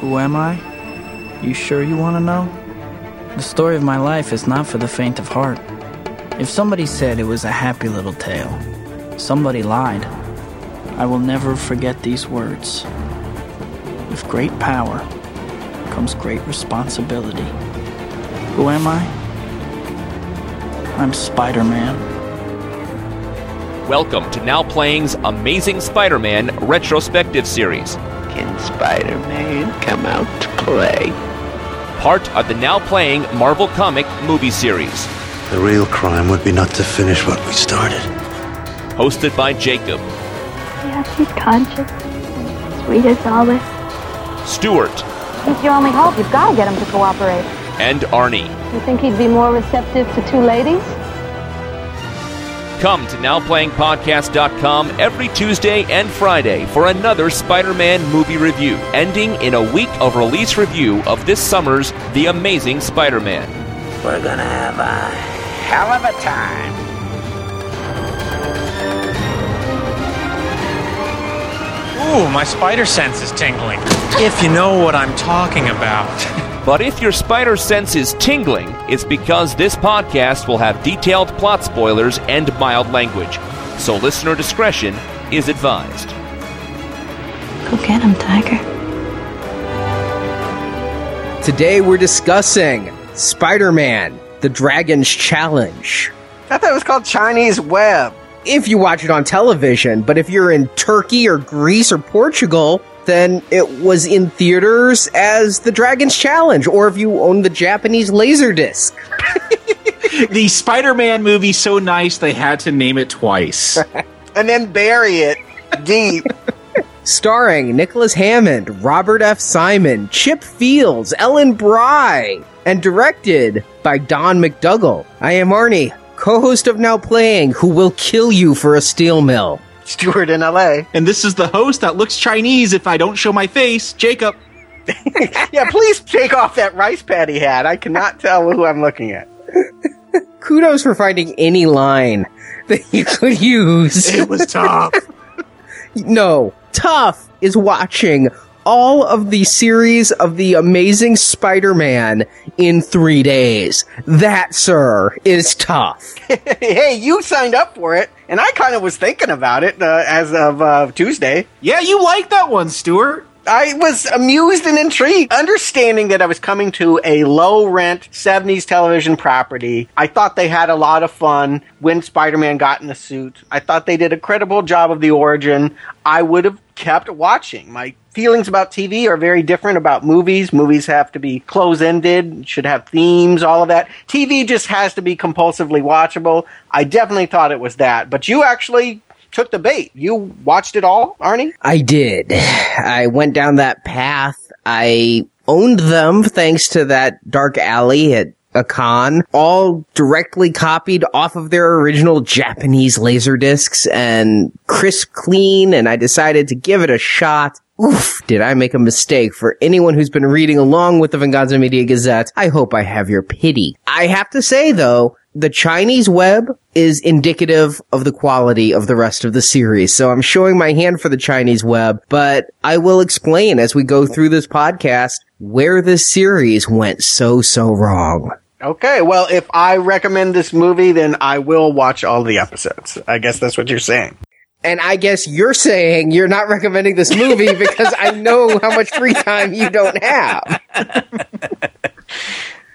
Who am I? You sure you want to know? The story of my life is not for the faint of heart. If somebody said it was a happy little tale, somebody lied. I will never forget these words. With great power comes great responsibility. Who am I? I'm Spider Man. Welcome to Now Playing's Amazing Spider Man retrospective series. Can Spider Man come out to play? Part of the Now Playing Marvel Comic movie series. The real crime would be not to finish what we started. Hosted by Jacob. Yeah, she's conscious. Sweet as always. Stuart. He's your only hope. You've got to get him to cooperate. And Arnie. You think he'd be more receptive to two ladies? Come to NowPlayingPodcast.com every Tuesday and Friday for another Spider Man movie review, ending in a week of release review of this summer's The Amazing Spider Man. We're gonna have a hell of a time. Ooh, my spider sense is tingling. If you know what I'm talking about. But if your spider sense is tingling, it's because this podcast will have detailed plot spoilers and mild language. So listener discretion is advised. Go get him, Tiger. Today we're discussing Spider Man, the Dragon's Challenge. I thought it was called Chinese Web. If you watch it on television, but if you're in Turkey or Greece or Portugal, then it was in theaters as the Dragon's Challenge, or if you own the Japanese Laserdisc. the Spider Man movie so nice they had to name it twice. and then bury it deep. Starring Nicholas Hammond, Robert F. Simon, Chip Fields, Ellen Bry, and directed by Don McDougall. I am Arnie, co-host of Now Playing, who will kill you for a steel mill. Stuart in LA. And this is the host that looks Chinese if I don't show my face, Jacob. yeah, please take off that rice patty hat. I cannot tell who I'm looking at. Kudos for finding any line that you could use. It was tough. no, tough is watching all of the series of the Amazing Spider-Man in three days. That, sir, is tough. hey, you signed up for it, and I kind of was thinking about it uh, as of uh, Tuesday. Yeah, you like that one, Stuart. I was amused and intrigued, understanding that I was coming to a low rent 70s television property. I thought they had a lot of fun when Spider Man got in the suit. I thought they did a credible job of the origin. I would have kept watching. My feelings about TV are very different about movies. Movies have to be close ended, should have themes, all of that. TV just has to be compulsively watchable. I definitely thought it was that. But you actually took the bait. You watched it all, Arnie? I did. I went down that path. I owned them thanks to that dark alley at a con, all directly copied off of their original Japanese laser discs and crisp clean, and I decided to give it a shot. Oof, did I make a mistake for anyone who's been reading along with the Venganza Media Gazette? I hope I have your pity. I have to say though, the Chinese web is indicative of the quality of the rest of the series. So I'm showing my hand for the Chinese web, but I will explain as we go through this podcast where this series went so, so wrong. Okay, well, if I recommend this movie, then I will watch all the episodes. I guess that's what you're saying. And I guess you're saying you're not recommending this movie because I know how much free time you don't have.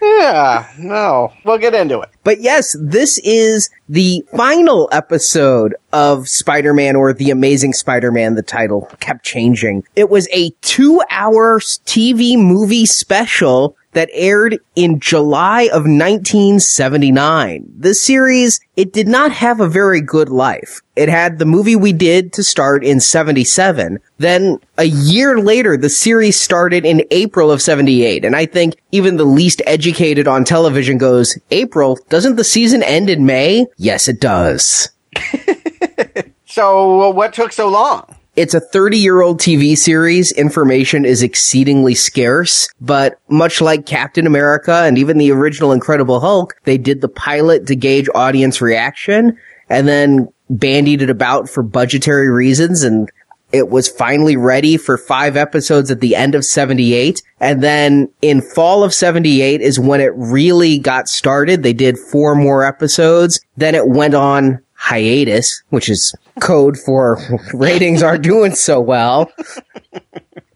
Yeah, no. We'll get into it. But yes, this is the final episode of Spider-Man or The Amazing Spider-Man. The title kept changing. It was a two hour TV movie special that aired in July of 1979. This series, it did not have a very good life. It had the movie we did to start in 77. Then a year later, the series started in April of 78. And I think even the least educated on television goes, April, doesn't the season end in May? Yes, it does. so what took so long? It's a 30 year old TV series. Information is exceedingly scarce, but much like Captain America and even the original Incredible Hulk, they did the pilot to gauge audience reaction and then bandied it about for budgetary reasons. And It was finally ready for five episodes at the end of 78. And then in fall of 78 is when it really got started. They did four more episodes. Then it went on hiatus, which is code for ratings aren't doing so well.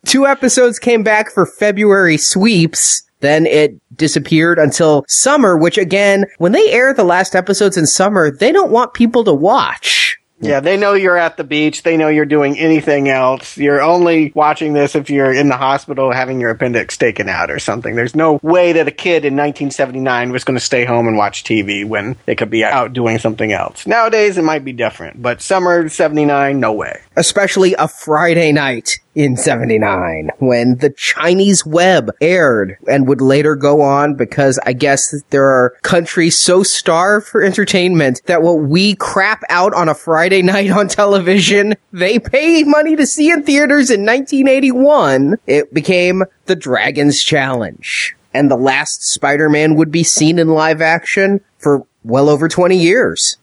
Two episodes came back for February sweeps. Then it disappeared until summer, which again, when they air the last episodes in summer, they don't want people to watch. Yeah, they know you're at the beach. They know you're doing anything else. You're only watching this if you're in the hospital having your appendix taken out or something. There's no way that a kid in 1979 was going to stay home and watch TV when they could be out doing something else. Nowadays, it might be different, but summer 79, no way. Especially a Friday night in 79 when the Chinese web aired and would later go on because I guess there are countries so starved for entertainment that what we crap out on a Friday night on television, they pay money to see in theaters in 1981. It became the Dragon's Challenge. And the last Spider-Man would be seen in live action for well over 20 years.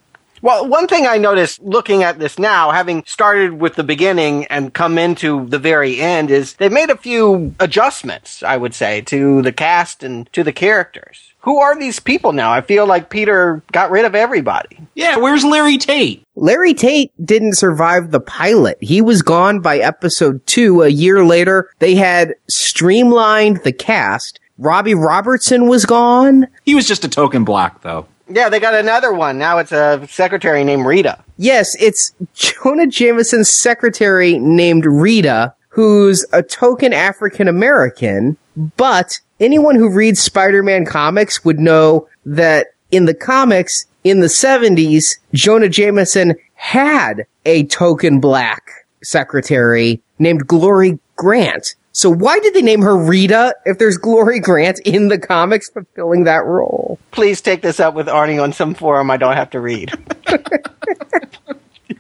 Well, one thing I noticed looking at this now, having started with the beginning and come into the very end, is they've made a few adjustments, I would say, to the cast and to the characters. Who are these people now? I feel like Peter got rid of everybody. Yeah, where's Larry Tate? Larry Tate didn't survive the pilot. He was gone by episode two. A year later, they had streamlined the cast. Robbie Robertson was gone. He was just a token black, though. Yeah, they got another one. Now it's a secretary named Rita. Yes, it's Jonah Jameson's secretary named Rita, who's a token African American, but anyone who reads Spider-Man comics would know that in the comics in the 70s, Jonah Jameson had a token black secretary named Glory Grant. So why did they name her Rita if there's Glory Grant in the comics fulfilling that role? Please take this up with Arnie on some forum I don't have to read.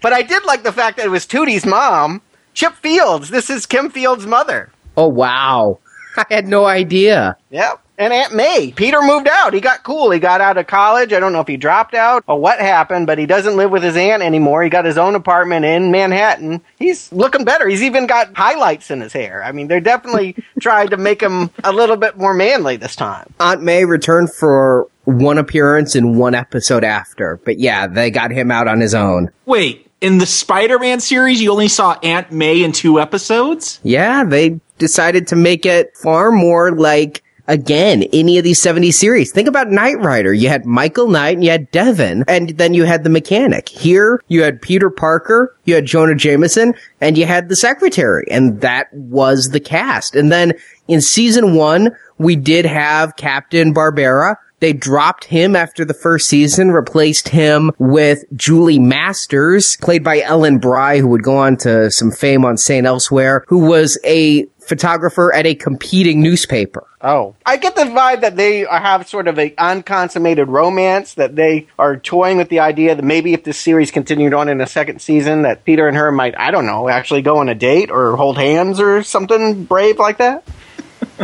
but I did like the fact that it was Tootie's mom, Chip Fields. This is Kim Fields' mother. Oh wow. I had no idea. Yep. And Aunt May. Peter moved out. He got cool. He got out of college. I don't know if he dropped out or what happened, but he doesn't live with his aunt anymore. He got his own apartment in Manhattan. He's looking better. He's even got highlights in his hair. I mean, they're definitely tried to make him a little bit more manly this time. Aunt May returned for one appearance in one episode after, but yeah, they got him out on his own. Wait, in the Spider-Man series, you only saw Aunt May in two episodes? Yeah, they decided to make it far more like again any of these 70 series. Think about Knight Rider. You had Michael Knight and you had Devon, and then you had the mechanic. Here, you had Peter Parker, you had Jonah Jameson, and you had the secretary, and that was the cast. And then in season one, we did have Captain Barbera. They dropped him after the first season, replaced him with Julie Masters, played by Ellen Bry, who would go on to some fame on St. Elsewhere, who was a photographer at a competing newspaper. Oh. I get the vibe that they have sort of an unconsummated romance, that they are toying with the idea that maybe if this series continued on in a second season, that Peter and her might, I don't know, actually go on a date or hold hands or something brave like that.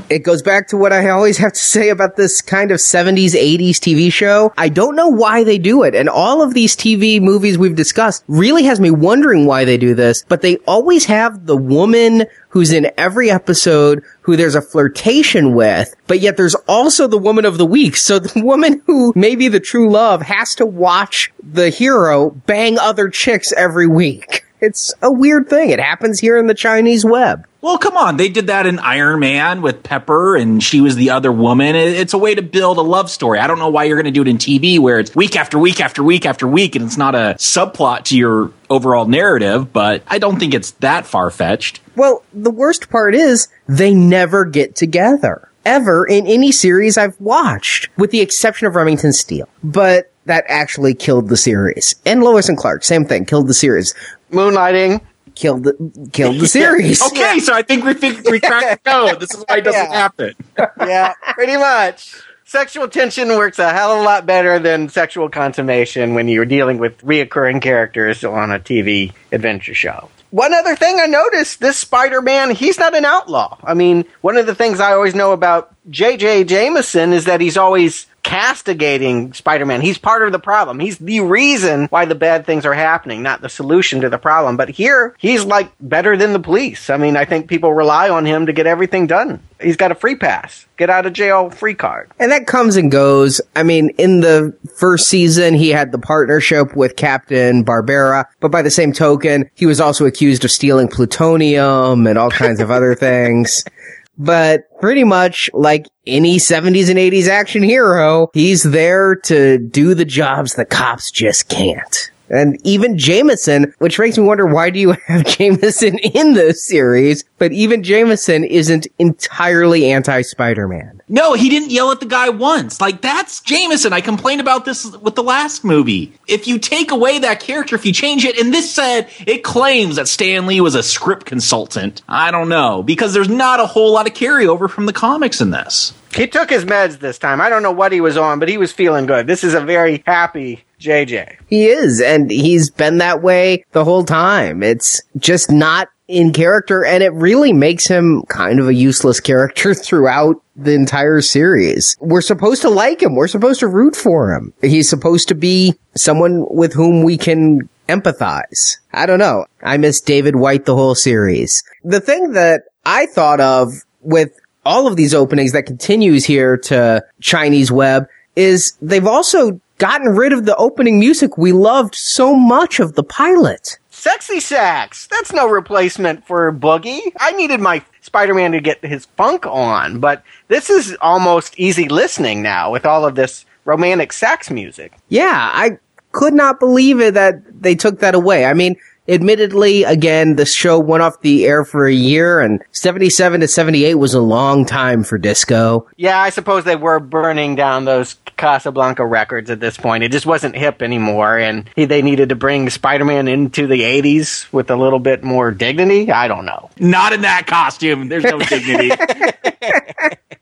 It goes back to what I always have to say about this kind of 70s, 80s TV show. I don't know why they do it. And all of these TV movies we've discussed really has me wondering why they do this, but they always have the woman who's in every episode who there's a flirtation with, but yet there's also the woman of the week. So the woman who may be the true love has to watch the hero bang other chicks every week. It's a weird thing. It happens here in the Chinese web. Well, come on. They did that in Iron Man with Pepper and she was the other woman. It's a way to build a love story. I don't know why you're going to do it in TV where it's week after week after week after week and it's not a subplot to your overall narrative, but I don't think it's that far fetched. Well, the worst part is they never get together. Ever in any series I've watched, with the exception of Remington Steele. But that actually killed the series. And Lois and Clark, same thing, killed the series. Moonlighting killed the killed the series. okay, so I think we think we cracked the code. This is why it doesn't yeah. happen. yeah, pretty much. Sexual tension works a hell of a lot better than sexual consummation when you're dealing with reoccurring characters on a TV adventure show. One other thing I noticed, this Spider-Man, he's not an outlaw. I mean, one of the things I always know about J.J. Jameson is that he's always castigating Spider-Man. He's part of the problem. He's the reason why the bad things are happening, not the solution to the problem. But here, he's like better than the police. I mean, I think people rely on him to get everything done. He's got a free pass, get out of jail free card. And that comes and goes. I mean, in the first season, he had the partnership with Captain Barbera, but by the same token, he was also accused of stealing plutonium and all kinds of other things. But pretty much like any 70s and 80s action hero, he's there to do the jobs the cops just can't. And even Jameson, which makes me wonder why do you have Jameson in this series? But even Jameson isn't entirely anti-Spider-Man. No, he didn't yell at the guy once. Like that's Jameson. I complained about this with the last movie. If you take away that character, if you change it, and this said it claims that Stan Lee was a script consultant. I don't know because there's not a whole lot of carryover from the comics in this. He took his meds this time. I don't know what he was on, but he was feeling good. This is a very happy JJ. He is, and he's been that way the whole time. It's just not in character, and it really makes him kind of a useless character throughout the entire series. We're supposed to like him. We're supposed to root for him. He's supposed to be someone with whom we can empathize. I don't know. I miss David White the whole series. The thing that I thought of with all of these openings that continues here to Chinese web is they've also gotten rid of the opening music we loved so much of the pilot. Sexy sax. That's no replacement for Boogie. I needed my Spider-Man to get his funk on, but this is almost easy listening now with all of this romantic sax music. Yeah, I could not believe it that they took that away. I mean, admittedly, again, the show went off the air for a year and 77 to 78 was a long time for disco. Yeah, I suppose they were burning down those Casablanca records at this point. It just wasn't hip anymore and they needed to bring Spider-Man into the 80s with a little bit more dignity. I don't know. Not in that costume. There's no dignity.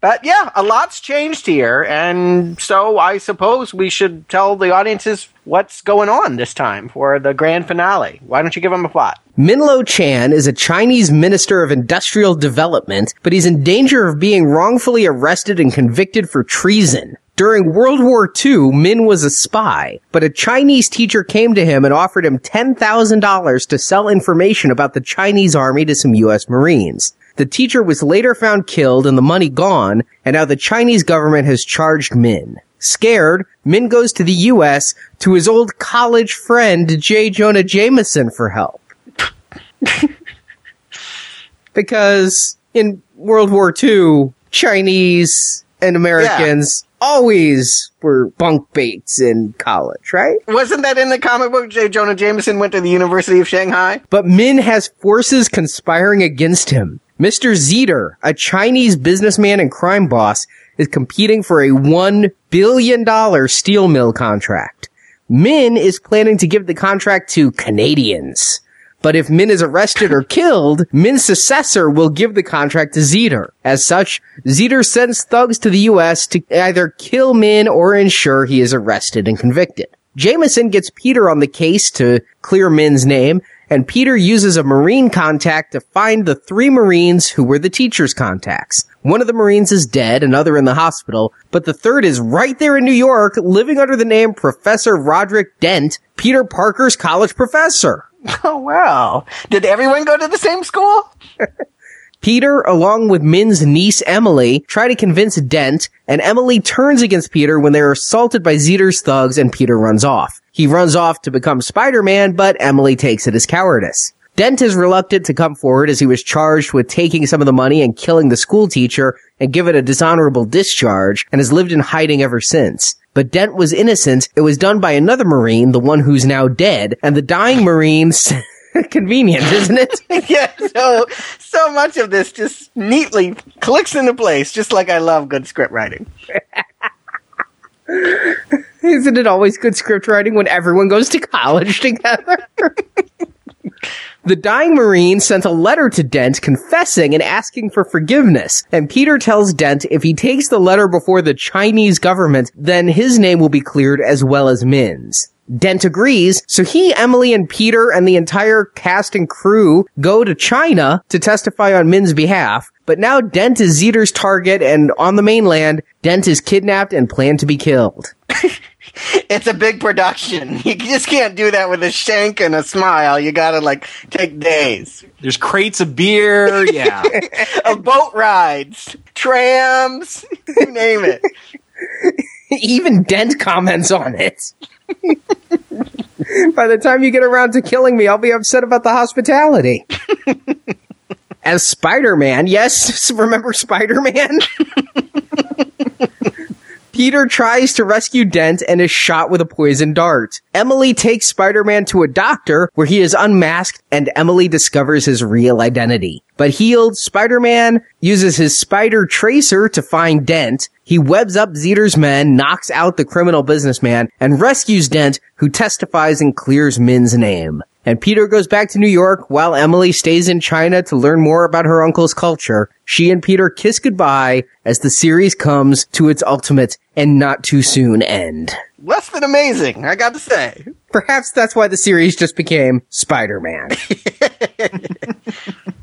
But yeah, a lot's changed here, and so I suppose we should tell the audiences what's going on this time for the grand finale. Why don't you give them a plot? Minlo Chan is a Chinese minister of industrial development, but he's in danger of being wrongfully arrested and convicted for treason. During World War II, Min was a spy, but a Chinese teacher came to him and offered him $10,000 to sell information about the Chinese army to some US Marines. The teacher was later found killed and the money gone, and now the Chinese government has charged Min. Scared, Min goes to the US to his old college friend J. Jonah Jameson for help. because in World War II, Chinese and Americans always were bunk baits in college, right? Wasn't that in the comic book? J. Jonah Jameson went to the University of Shanghai. But Min has forces conspiring against him. Mr. Zeter, a Chinese businessman and crime boss, is competing for a $1 billion steel mill contract. Min is planning to give the contract to Canadians. But if Min is arrested or killed, Min's successor will give the contract to Zeter. As such, Zeter sends thugs to the US to either kill Min or ensure he is arrested and convicted. Jameson gets Peter on the case to clear Min's name, and Peter uses a Marine contact to find the three Marines who were the teacher's contacts. One of the Marines is dead, another in the hospital, but the third is right there in New York, living under the name Professor Roderick Dent, Peter Parker's college professor. Oh, wow. Did everyone go to the same school? Peter, along with Min's niece Emily, try to convince Dent, and Emily turns against Peter when they are assaulted by Zeter's thugs and Peter runs off. He runs off to become Spider-Man, but Emily takes it as cowardice. Dent is reluctant to come forward as he was charged with taking some of the money and killing the school teacher and given a dishonorable discharge and has lived in hiding ever since. But Dent was innocent. It was done by another Marine, the one who's now dead, and the dying Marine convenient, isn't it? yeah, so so much of this just neatly clicks into place, just like I love good script writing. Isn't it always good script writing when everyone goes to college together? The dying Marine sent a letter to Dent confessing and asking for forgiveness. And Peter tells Dent if he takes the letter before the Chinese government, then his name will be cleared as well as Min's. Dent agrees, so he, Emily, and Peter and the entire cast and crew go to China to testify on Min's behalf, But now Dent is Zeter's target and on the mainland, Dent is kidnapped and planned to be killed. it's a big production. You just can't do that with a shank and a smile. You gotta like take days. There's crates of beer, yeah. of boat rides, trams, you name it. Even Dent comments on it. By the time you get around to killing me, I'll be upset about the hospitality. As Spider Man, yes, remember Spider Man? Peter tries to rescue Dent and is shot with a poison dart. Emily takes Spider-Man to a doctor where he is unmasked and Emily discovers his real identity. But healed, Spider-Man uses his spider tracer to find Dent. He webs up Zeter's men, knocks out the criminal businessman, and rescues Dent, who testifies and clears Min's name. And Peter goes back to New York while Emily stays in China to learn more about her uncle's culture. She and Peter kiss goodbye as the series comes to its ultimate and not too soon end. Less than amazing, I got to say. Perhaps that's why the series just became Spider-Man.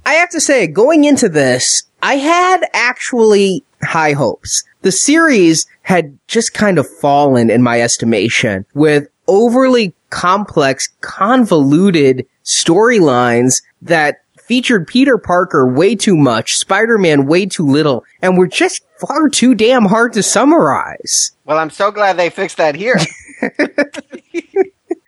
I have to say, going into this, I had actually high hopes. The series had just kind of fallen in my estimation with overly complex, convoluted storylines that featured Peter Parker way too much, Spider-Man way too little, and were just far too damn hard to summarize. Well, I'm so glad they fixed that here.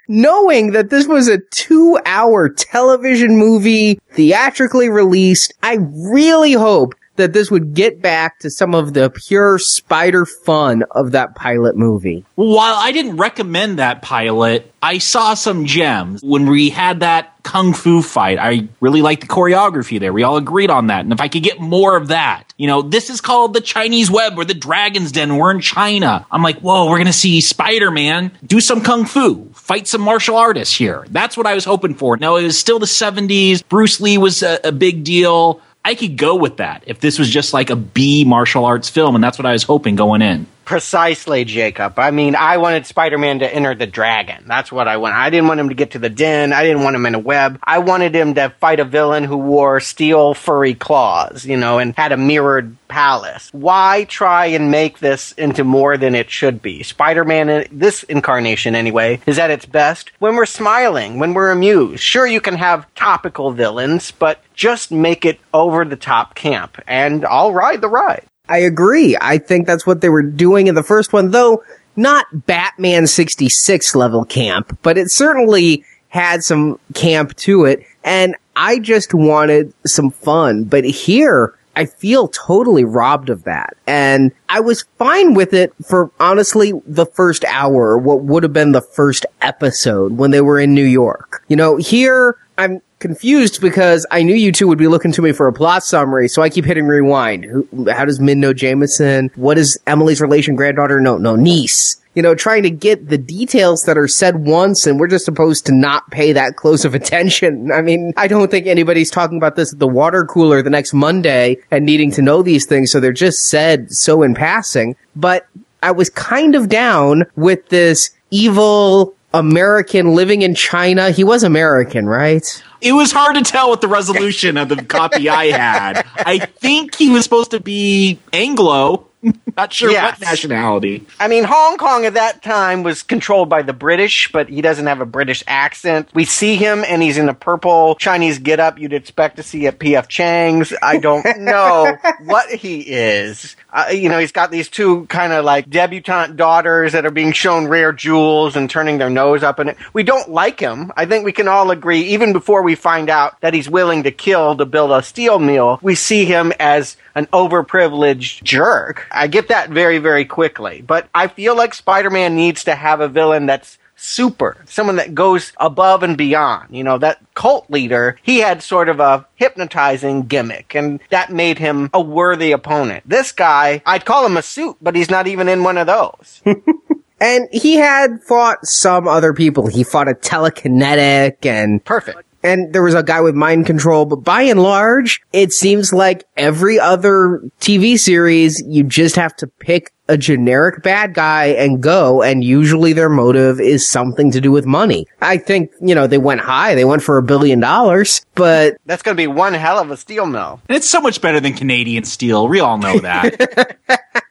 Knowing that this was a two hour television movie, theatrically released, I really hope that this would get back to some of the pure spider fun of that pilot movie. While I didn't recommend that pilot, I saw some gems when we had that kung fu fight. I really liked the choreography there. We all agreed on that. And if I could get more of that, you know, this is called the Chinese web or the Dragon's Den. We're in China. I'm like, whoa, we're going to see Spider Man do some kung fu, fight some martial artists here. That's what I was hoping for. Now, it was still the 70s. Bruce Lee was a, a big deal. I could go with that if this was just like a B martial arts film, and that's what I was hoping going in. Precisely, Jacob. I mean, I wanted Spider-Man to enter the dragon. That's what I want. I didn't want him to get to the den. I didn't want him in a web. I wanted him to fight a villain who wore steel furry claws, you know, and had a mirrored palace. Why try and make this into more than it should be? Spider-Man, uh, this incarnation anyway, is at its best when we're smiling, when we're amused. Sure, you can have topical villains, but just make it over the top camp, and I'll ride the ride. I agree. I think that's what they were doing in the first one, though not Batman 66 level camp, but it certainly had some camp to it. And I just wanted some fun. But here, I feel totally robbed of that. And I was fine with it for honestly the first hour, what would have been the first episode when they were in New York. You know, here I'm confused because I knew you two would be looking to me for a plot summary, so I keep hitting rewind. How does Min know Jameson? What is Emily's relation granddaughter? No, no, niece. You know, trying to get the details that are said once, and we're just supposed to not pay that close of attention. I mean, I don't think anybody's talking about this at the water cooler the next Monday and needing to know these things, so they're just said so in passing. But I was kind of down with this evil American living in China. He was American, right? It was hard to tell with the resolution of the copy I had. I think he was supposed to be Anglo. Not sure yes. what nationality. I mean, Hong Kong at that time was controlled by the British, but he doesn't have a British accent. We see him and he's in a purple Chinese getup you'd expect to see at P.F. Chang's. I don't know what he is. Uh, you know, he's got these two kind of like debutante daughters that are being shown rare jewels and turning their nose up And. We don't like him. I think we can all agree, even before we find out that he's willing to kill to build a steel mill, we see him as an overprivileged jerk. I get that very, very quickly. But I feel like Spider-Man needs to have a villain that's super, someone that goes above and beyond. You know, that cult leader, he had sort of a hypnotizing gimmick, and that made him a worthy opponent. This guy, I'd call him a suit, but he's not even in one of those. and he had fought some other people. He fought a telekinetic and perfect and there was a guy with mind control, but by and large, it seems like every other TV series, you just have to pick a generic bad guy and go, and usually their motive is something to do with money. I think, you know, they went high, they went for a billion dollars, but That's going to be one hell of a steel mill. And it's so much better than Canadian steel. We all know that.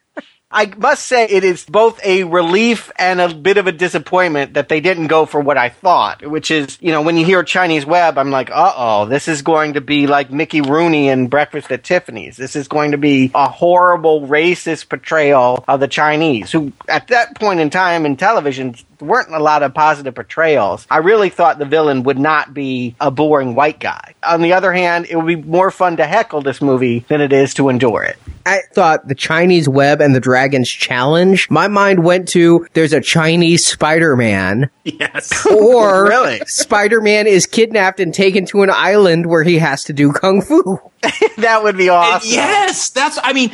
I must say it is both a relief and a bit of a disappointment that they didn't go for what I thought, which is, you know, when you hear Chinese web, I'm like, uh oh, this is going to be like Mickey Rooney in Breakfast at Tiffany's. This is going to be a horrible racist portrayal of the Chinese, who at that point in time in television weren't a lot of positive portrayals. I really thought the villain would not be a boring white guy. On the other hand, it would be more fun to heckle this movie than it is to endure it. I thought the Chinese web and the Dragon's Challenge, my mind went to there's a Chinese Spider-Man. Yes. Or Really? Spider-Man is kidnapped and taken to an island where he has to do kung fu. that would be awesome. yes, that's. I mean,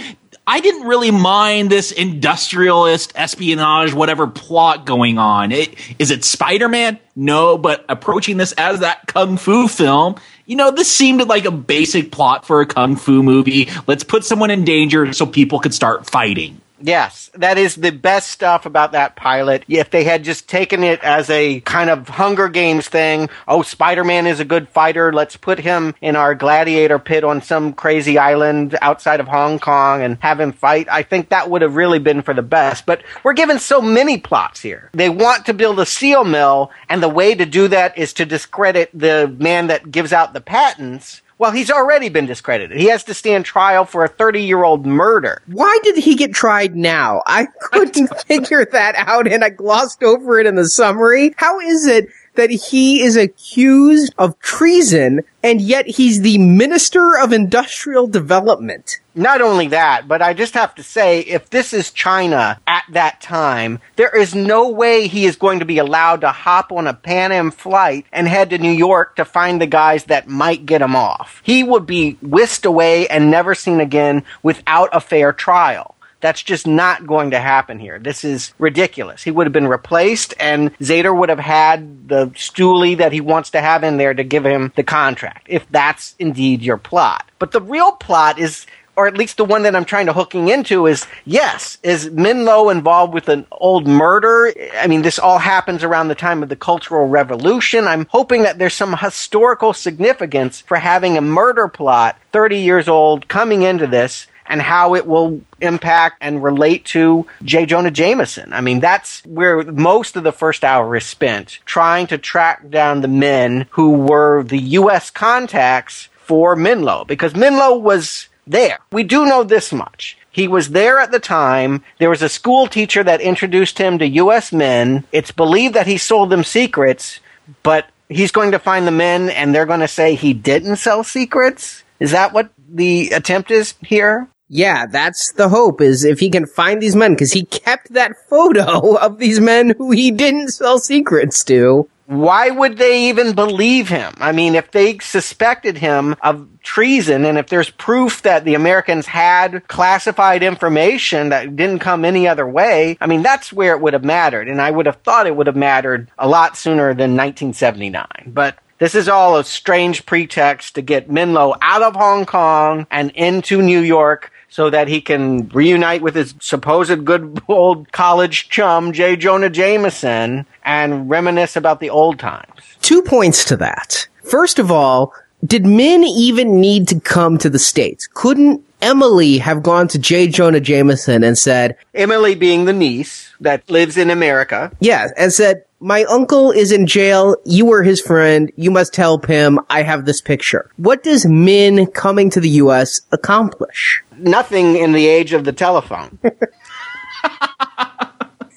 I didn't really mind this industrialist espionage, whatever plot going on. It, is it Spider Man? No, but approaching this as that kung fu film, you know, this seemed like a basic plot for a kung fu movie. Let's put someone in danger so people could start fighting. Yes, that is the best stuff about that pilot. If they had just taken it as a kind of Hunger Games thing, oh, Spider Man is a good fighter, let's put him in our gladiator pit on some crazy island outside of Hong Kong and have him fight, I think that would have really been for the best. But we're given so many plots here. They want to build a seal mill, and the way to do that is to discredit the man that gives out the patents. Well, he's already been discredited. He has to stand trial for a 30 year old murder. Why did he get tried now? I couldn't figure that out and I glossed over it in the summary. How is it that he is accused of treason and yet he's the Minister of Industrial Development? Not only that, but I just have to say, if this is China at that time, there is no way he is going to be allowed to hop on a Pan Am flight and head to New York to find the guys that might get him off. He would be whisked away and never seen again without a fair trial. That's just not going to happen here. This is ridiculous. He would have been replaced, and Zader would have had the stoolie that he wants to have in there to give him the contract, if that's indeed your plot. But the real plot is or at least the one that I'm trying to hooking into is yes, is Minlo involved with an old murder? I mean, this all happens around the time of the Cultural Revolution. I'm hoping that there's some historical significance for having a murder plot 30 years old coming into this and how it will impact and relate to J. Jonah Jameson. I mean, that's where most of the first hour is spent trying to track down the men who were the U.S. contacts for Minlo because Minlo was there. We do know this much. He was there at the time. There was a school teacher that introduced him to U.S. men. It's believed that he sold them secrets, but he's going to find the men and they're going to say he didn't sell secrets. Is that what the attempt is here? Yeah, that's the hope is if he can find these men because he kept that photo of these men who he didn't sell secrets to. Why would they even believe him? I mean, if they suspected him of treason and if there's proof that the Americans had classified information that didn't come any other way, I mean, that's where it would have mattered. And I would have thought it would have mattered a lot sooner than 1979. But this is all a strange pretext to get Minlo out of Hong Kong and into New York so that he can reunite with his supposed good old college chum, J. Jonah Jameson, and reminisce about the old times. Two points to that. First of all, did Min even need to come to the States? Couldn't Emily have gone to J. Jonah Jameson and said, Emily being the niece that lives in America. Yeah, and said, my uncle is in jail. You were his friend. You must help him. I have this picture. What does Min coming to the U.S. accomplish? Nothing in the age of the telephone.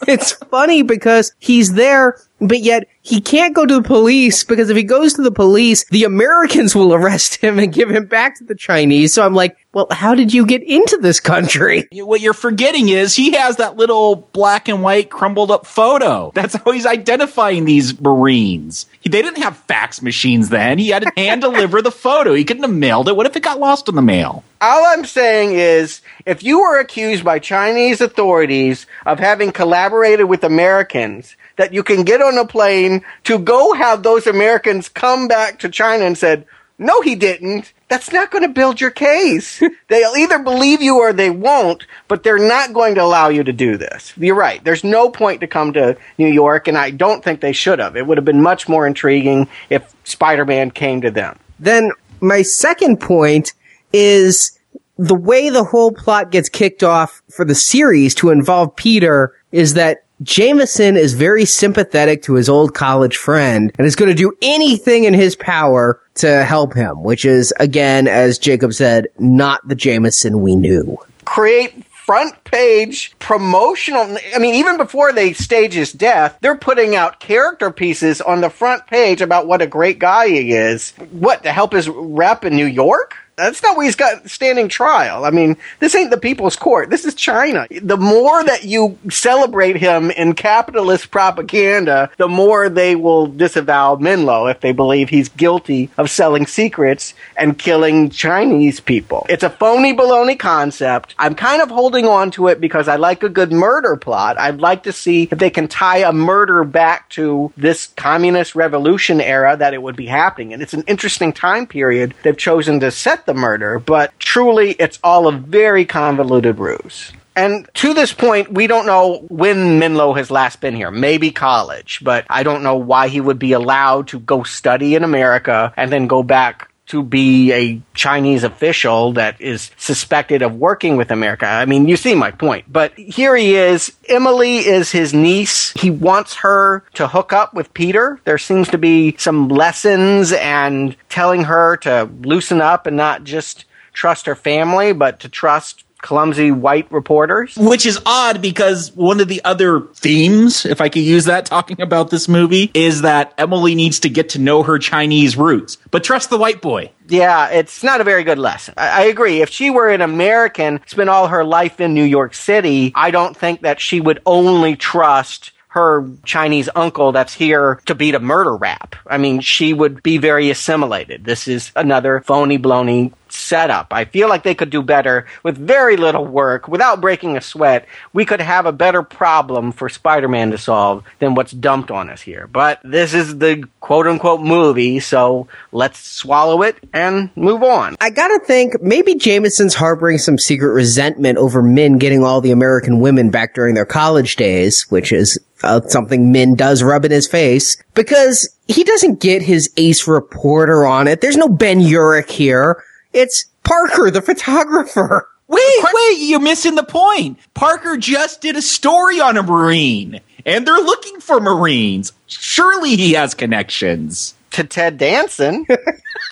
it's funny because he's there, but yet he can't go to the police because if he goes to the police, the Americans will arrest him and give him back to the Chinese. So I'm like, well, how did you get into this country? What you're forgetting is he has that little black and white crumbled up photo. That's how he's identifying these Marines. He, they didn't have fax machines then. He had to hand deliver the photo. He couldn't have mailed it. What if it got lost in the mail? All I'm saying is, if you were accused by Chinese authorities of having collaborated with Americans that you can get on a plane to go have those Americans come back to China and said, no, he didn't. That's not going to build your case. They'll either believe you or they won't, but they're not going to allow you to do this. You're right. There's no point to come to New York, and I don't think they should have. It would have been much more intriguing if Spider Man came to them. Then my second point is the way the whole plot gets kicked off for the series to involve Peter is that Jameson is very sympathetic to his old college friend and is going to do anything in his power to help him, which is, again, as Jacob said, not the Jameson we knew. Create front page promotional. I mean, even before they stage his death, they're putting out character pieces on the front page about what a great guy he is. What, to help his rep in New York? That's not where he's got standing trial. I mean, this ain't the people's court. This is China. The more that you celebrate him in capitalist propaganda, the more they will disavow Menlo if they believe he's guilty of selling secrets and killing Chinese people. It's a phony baloney concept. I'm kind of holding on to it because I like a good murder plot. I'd like to see if they can tie a murder back to this communist revolution era that it would be happening. And it's an interesting time period they've chosen to set the murder, but truly it's all a very convoluted ruse. And to this point, we don't know when Menlo has last been here. Maybe college, but I don't know why he would be allowed to go study in America and then go back to be a Chinese official that is suspected of working with America. I mean, you see my point. But here he is. Emily is his niece. He wants her to hook up with Peter. There seems to be some lessons and telling her to loosen up and not just trust her family, but to trust clumsy white reporters. Which is odd because one of the other themes, if I could use that talking about this movie, is that Emily needs to get to know her Chinese roots, but trust the white boy. Yeah, it's not a very good lesson. I, I, agree. If she were an American, spent all her life in New York City, I don't think that she would only trust her Chinese uncle that's here to beat a murder rap. I mean, she would be very assimilated. This is another phony, blony setup. I feel like they could do better with very little work without breaking a sweat. We could have a better problem for Spider-Man to solve than what's dumped on us here. But this is the quote unquote movie, so let's swallow it and move on. I gotta think maybe Jameson's harboring some secret resentment over Min getting all the American women back during their college days, which is uh, something Min does rub in his face because he doesn't get his ace reporter on it. There's no Ben Urich here. It's Parker, the photographer. Wait, wait, you're missing the point. Parker just did a story on a Marine, and they're looking for Marines. Surely he has connections. To Ted Danson.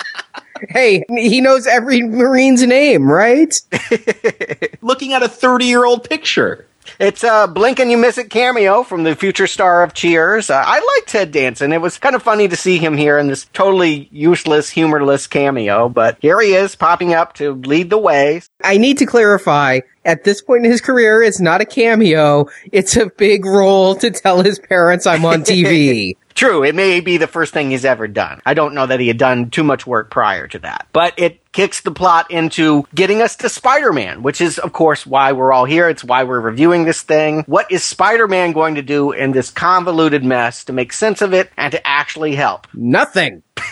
hey, he knows every Marine's name, right? looking at a 30 year old picture. It's a blink and you miss it cameo from the future star of Cheers. Uh, I like Ted Danson. It was kind of funny to see him here in this totally useless, humorless cameo, but here he is popping up to lead the way. I need to clarify at this point in his career, it's not a cameo. It's a big role to tell his parents I'm on TV. True, it may be the first thing he's ever done. I don't know that he had done too much work prior to that. But it kicks the plot into getting us to Spider-Man, which is, of course, why we're all here. It's why we're reviewing this thing. What is Spider-Man going to do in this convoluted mess to make sense of it and to actually help? Nothing.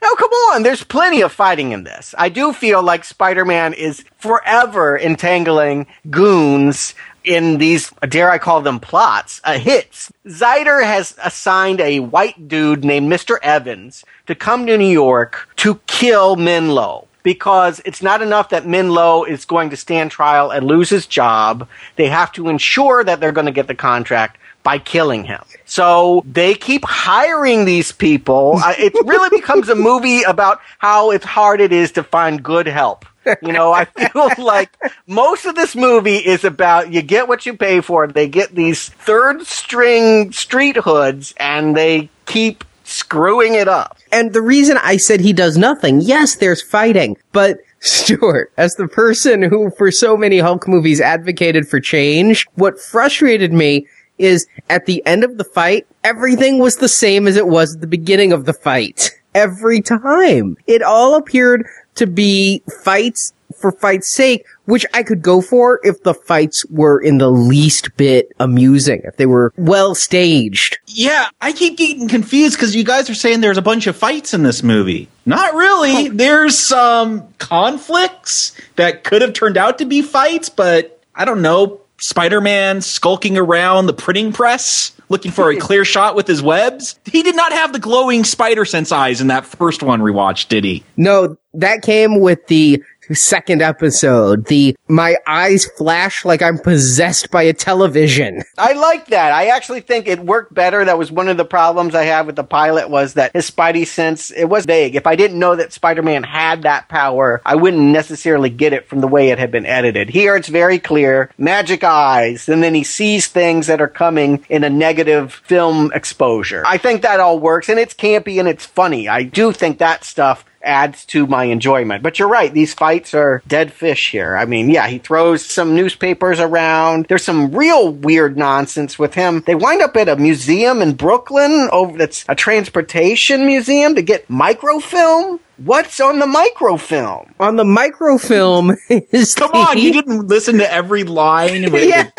Now, come on, there's plenty of fighting in this. I do feel like Spider-Man is forever entangling goons in these, dare I call them plots, uh, hits. Zyder has assigned a white dude named Mr. Evans to come to New York to kill Menlo because it's not enough that Menlo is going to stand trial and lose his job. They have to ensure that they're going to get the contract by killing him. So they keep hiring these people. Uh, it really becomes a movie about how it's hard it is to find good help. You know, I feel like most of this movie is about you get what you pay for. They get these third string street hoods and they keep screwing it up. And the reason I said he does nothing, yes, there's fighting, but Stuart, as the person who for so many Hulk movies advocated for change, what frustrated me is at the end of the fight, everything was the same as it was at the beginning of the fight. Every time. It all appeared to be fights for fight's sake, which I could go for if the fights were in the least bit amusing, if they were well staged. Yeah, I keep getting confused because you guys are saying there's a bunch of fights in this movie. Not really. Oh. There's some conflicts that could have turned out to be fights, but I don't know. Spider-Man skulking around the printing press looking for a clear shot with his webs. He did not have the glowing spider sense eyes in that first one we watched, did he? No, that came with the second episode. The my eyes flash like I'm possessed by a television. I like that. I actually think it worked better. That was one of the problems I had with the pilot was that his spidey sense it was vague. If I didn't know that Spider-Man had that power, I wouldn't necessarily get it from the way it had been edited. Here it's very clear, magic eyes, and then he sees things that are coming in a negative film exposure. I think that all works and it's campy and it's funny. I do think that stuff adds to my enjoyment. But you're right, these fights are dead fish here. I mean, yeah, he throws some newspapers around. There's some real weird nonsense with him. They wind up at a museum in Brooklyn over that's a transportation museum to get microfilm. What's on the microfilm? On the microfilm is Come on, you didn't listen to every line with Yeah.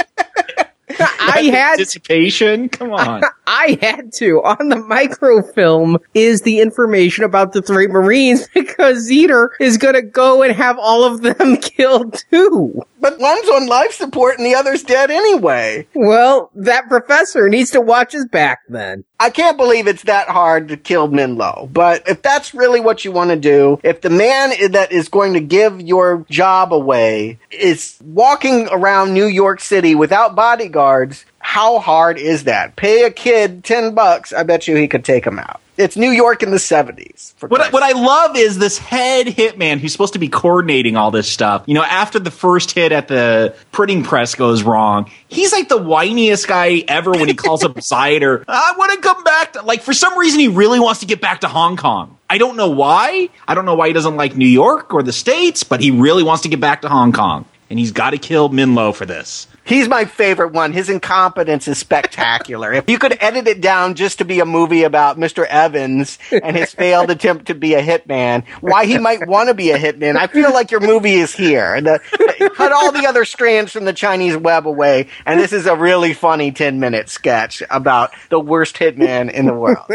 I had anticipation. Come on. I had to. On the microfilm is the information about the three Marines because Zeter is gonna go and have all of them killed too. But one's on life support and the other's dead anyway. Well, that professor needs to watch his back then. I can't believe it's that hard to kill Minlo. But if that's really what you want to do, if the man that is going to give your job away is walking around New York City without bodyguards, how hard is that? Pay a kid 10 bucks, I bet you he could take him out. It's New York in the 70s. for What I, what I love is this head hitman who's supposed to be coordinating all this stuff. You know, after the first hit at the printing press goes wrong, he's like the whiniest guy ever when he calls up Zider. I want to come back to, like, for some reason, he really wants to get back to Hong Kong. I don't know why. I don't know why he doesn't like New York or the States, but he really wants to get back to Hong Kong. And he's got to kill Minlo for this. He's my favorite one. His incompetence is spectacular. if you could edit it down just to be a movie about Mr. Evans and his failed attempt to be a hitman, why he might want to be a hitman, I feel like your movie is here. The, cut all the other strands from the Chinese web away, and this is a really funny 10 minute sketch about the worst hitman in the world.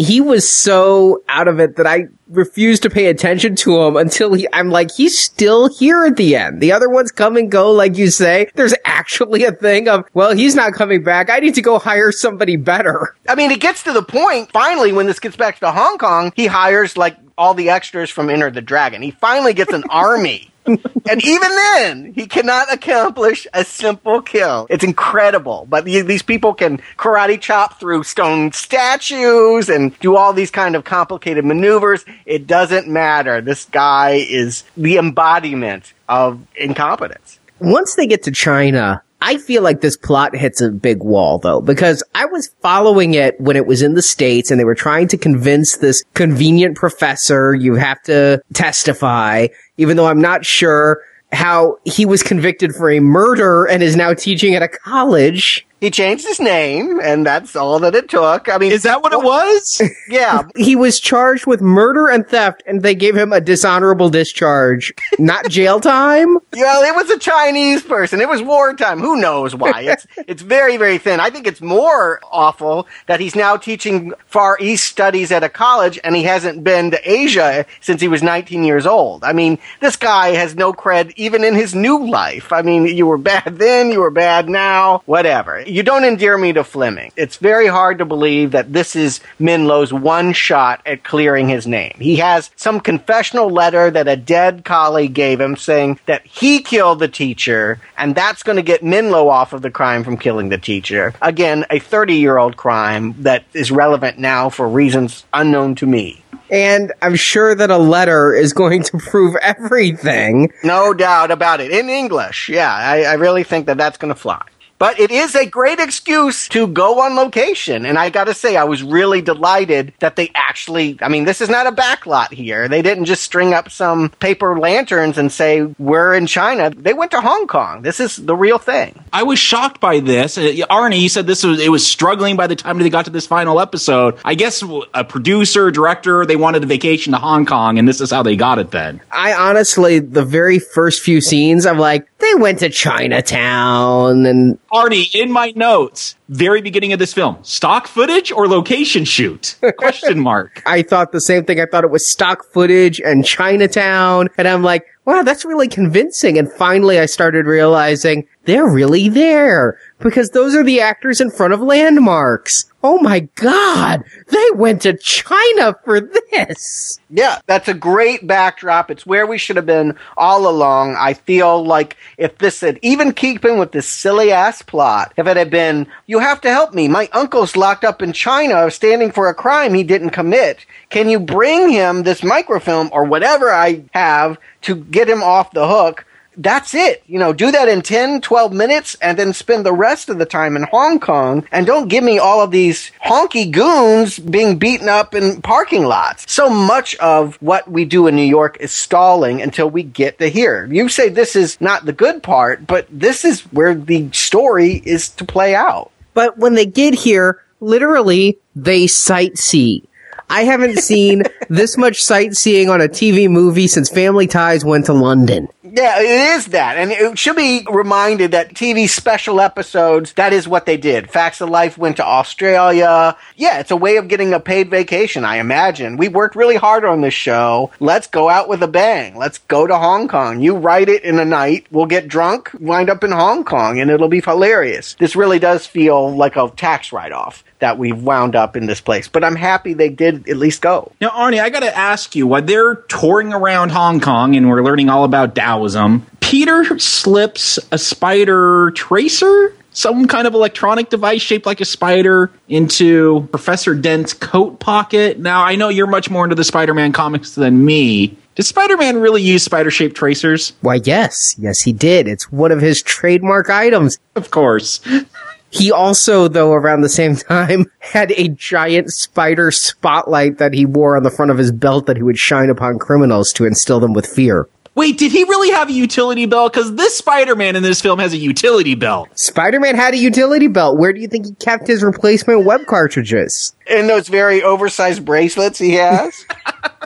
He was so out of it that I refused to pay attention to him until he, I'm like, he's still here at the end. The other ones come and go, like you say. There's actually a thing of, well, he's not coming back. I need to go hire somebody better. I mean, it gets to the point, finally, when this gets back to Hong Kong, he hires like all the extras from Enter the Dragon. He finally gets an army. And even then, he cannot accomplish a simple kill. It's incredible. But these people can karate chop through stone statues and do all these kind of complicated maneuvers. It doesn't matter. This guy is the embodiment of incompetence. Once they get to China, I feel like this plot hits a big wall though, because I was following it when it was in the States and they were trying to convince this convenient professor you have to testify, even though I'm not sure how he was convicted for a murder and is now teaching at a college. He changed his name, and that's all that it took. I mean, Is that what it was? yeah, He was charged with murder and theft and they gave him a dishonorable discharge, not jail time. Well, it was a Chinese person. It was wartime. Who knows why? It's it's very very thin. I think it's more awful that he's now teaching Far East studies at a college and he hasn't been to Asia since he was 19 years old. I mean, this guy has no cred even in his new life. I mean, you were bad then, you were bad now, whatever. You don't endear me to Fleming. It's very hard to believe that this is Minlo's one shot at clearing his name. He has some confessional letter that a dead colleague gave him saying that he killed the teacher, and that's going to get Minlo off of the crime from killing the teacher. Again, a 30 year old crime that is relevant now for reasons unknown to me. And I'm sure that a letter is going to prove everything. No doubt about it. In English, yeah, I, I really think that that's going to fly. But it is a great excuse to go on location. And I gotta say, I was really delighted that they actually, I mean, this is not a backlot here. They didn't just string up some paper lanterns and say, we're in China. They went to Hong Kong. This is the real thing. I was shocked by this. Uh, Arnie, you said this was, it was struggling by the time they got to this final episode. I guess a producer, director, they wanted a vacation to Hong Kong and this is how they got it then. I honestly, the very first few scenes, I'm like, they went to Chinatown and Arnie, in my notes, very beginning of this film, stock footage or location shoot? Question mark. I thought the same thing. I thought it was stock footage and Chinatown. And I'm like, wow, that's really convincing. And finally I started realizing they're really there because those are the actors in front of landmarks. Oh my God. They went to China for this. Yeah, that's a great backdrop. It's where we should have been all along. I feel like if this had even keeping with this silly ass plot, if it had been, you have to help me. My uncle's locked up in China standing for a crime he didn't commit. Can you bring him this microfilm or whatever I have to get him off the hook? That's it. You know, do that in 10, 12 minutes and then spend the rest of the time in Hong Kong and don't give me all of these honky goons being beaten up in parking lots. So much of what we do in New York is stalling until we get to here. You say this is not the good part, but this is where the story is to play out. But when they get here, literally, they sightsee. I haven't seen this much sightseeing on a TV movie since Family Ties went to London. Yeah, it is that. And it should be reminded that TV special episodes, that is what they did. Facts of Life went to Australia. Yeah, it's a way of getting a paid vacation, I imagine. We worked really hard on this show. Let's go out with a bang. Let's go to Hong Kong. You write it in a night. We'll get drunk, wind up in Hong Kong, and it'll be hilarious. This really does feel like a tax write off that we've wound up in this place. But I'm happy they did at least go. Now, Arnie, I got to ask you, while they're touring around Hong Kong and we're learning all about Taoism, Peter slips a spider tracer? Some kind of electronic device shaped like a spider into Professor Dent's coat pocket. Now, I know you're much more into the Spider Man comics than me. Did Spider Man really use spider shaped tracers? Why, yes. Yes, he did. It's one of his trademark items. Of course. He also, though, around the same time, had a giant spider spotlight that he wore on the front of his belt that he would shine upon criminals to instill them with fear. Wait, did he really have a utility belt? Because this Spider Man in this film has a utility belt. Spider Man had a utility belt. Where do you think he kept his replacement web cartridges? In those very oversized bracelets he has?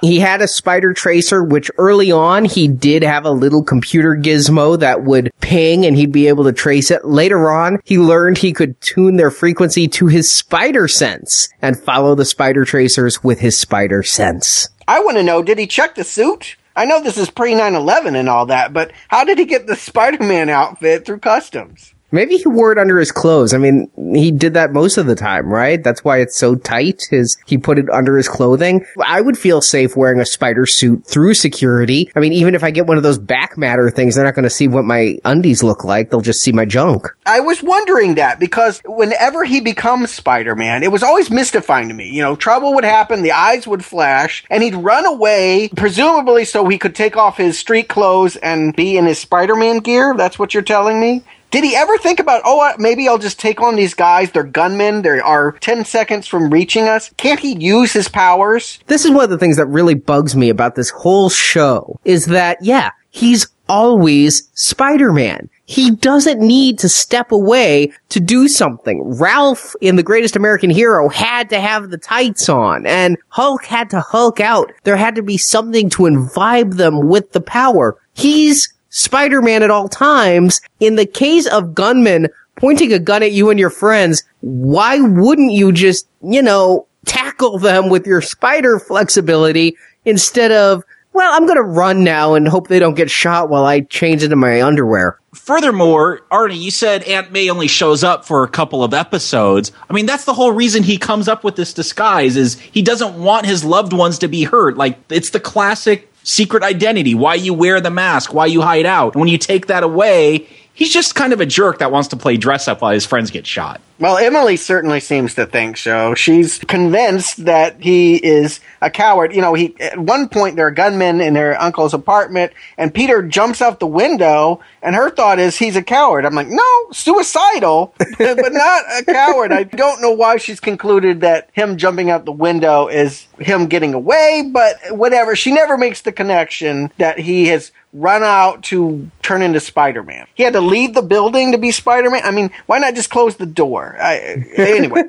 He had a spider tracer, which early on he did have a little computer gizmo that would ping and he'd be able to trace it. Later on, he learned he could tune their frequency to his spider sense and follow the spider tracers with his spider sense. I want to know, did he check the suit? I know this is pre 9 11 and all that, but how did he get the Spider Man outfit through customs? Maybe he wore it under his clothes. I mean, he did that most of the time, right? That's why it's so tight. His he put it under his clothing. I would feel safe wearing a spider suit through security. I mean, even if I get one of those back matter things, they're not going to see what my undies look like. They'll just see my junk. I was wondering that because whenever he becomes Spider-Man, it was always mystifying to me. You know, trouble would happen, the eyes would flash, and he'd run away, presumably so he could take off his street clothes and be in his Spider-Man gear. That's what you're telling me? Did he ever think about, oh, maybe I'll just take on these guys? They're gunmen. They are 10 seconds from reaching us. Can't he use his powers? This is one of the things that really bugs me about this whole show is that, yeah, he's always Spider-Man. He doesn't need to step away to do something. Ralph in The Greatest American Hero had to have the tights on and Hulk had to Hulk out. There had to be something to imbibe them with the power. He's Spider-Man at all times. In the case of gunmen pointing a gun at you and your friends, why wouldn't you just, you know, tackle them with your spider flexibility instead of, well, I'm gonna run now and hope they don't get shot while I change into my underwear. Furthermore, Arnie, you said Aunt May only shows up for a couple of episodes. I mean, that's the whole reason he comes up with this disguise is he doesn't want his loved ones to be hurt. Like, it's the classic secret identity, why you wear the mask, why you hide out. And when you take that away, he's just kind of a jerk that wants to play dress up while his friends get shot. Well, Emily certainly seems to think so. She's convinced that he is a coward. You know, he at one point there are gunmen in their uncle's apartment, and Peter jumps out the window, and her thought is he's a coward. I'm like, no, suicidal, but not a coward. I don't know why she's concluded that him jumping out the window is him getting away, but whatever. She never makes the connection that he has run out to turn into Spider-Man. He had to leave the building to be Spider-Man. I mean, why not just close the door? I, anyway,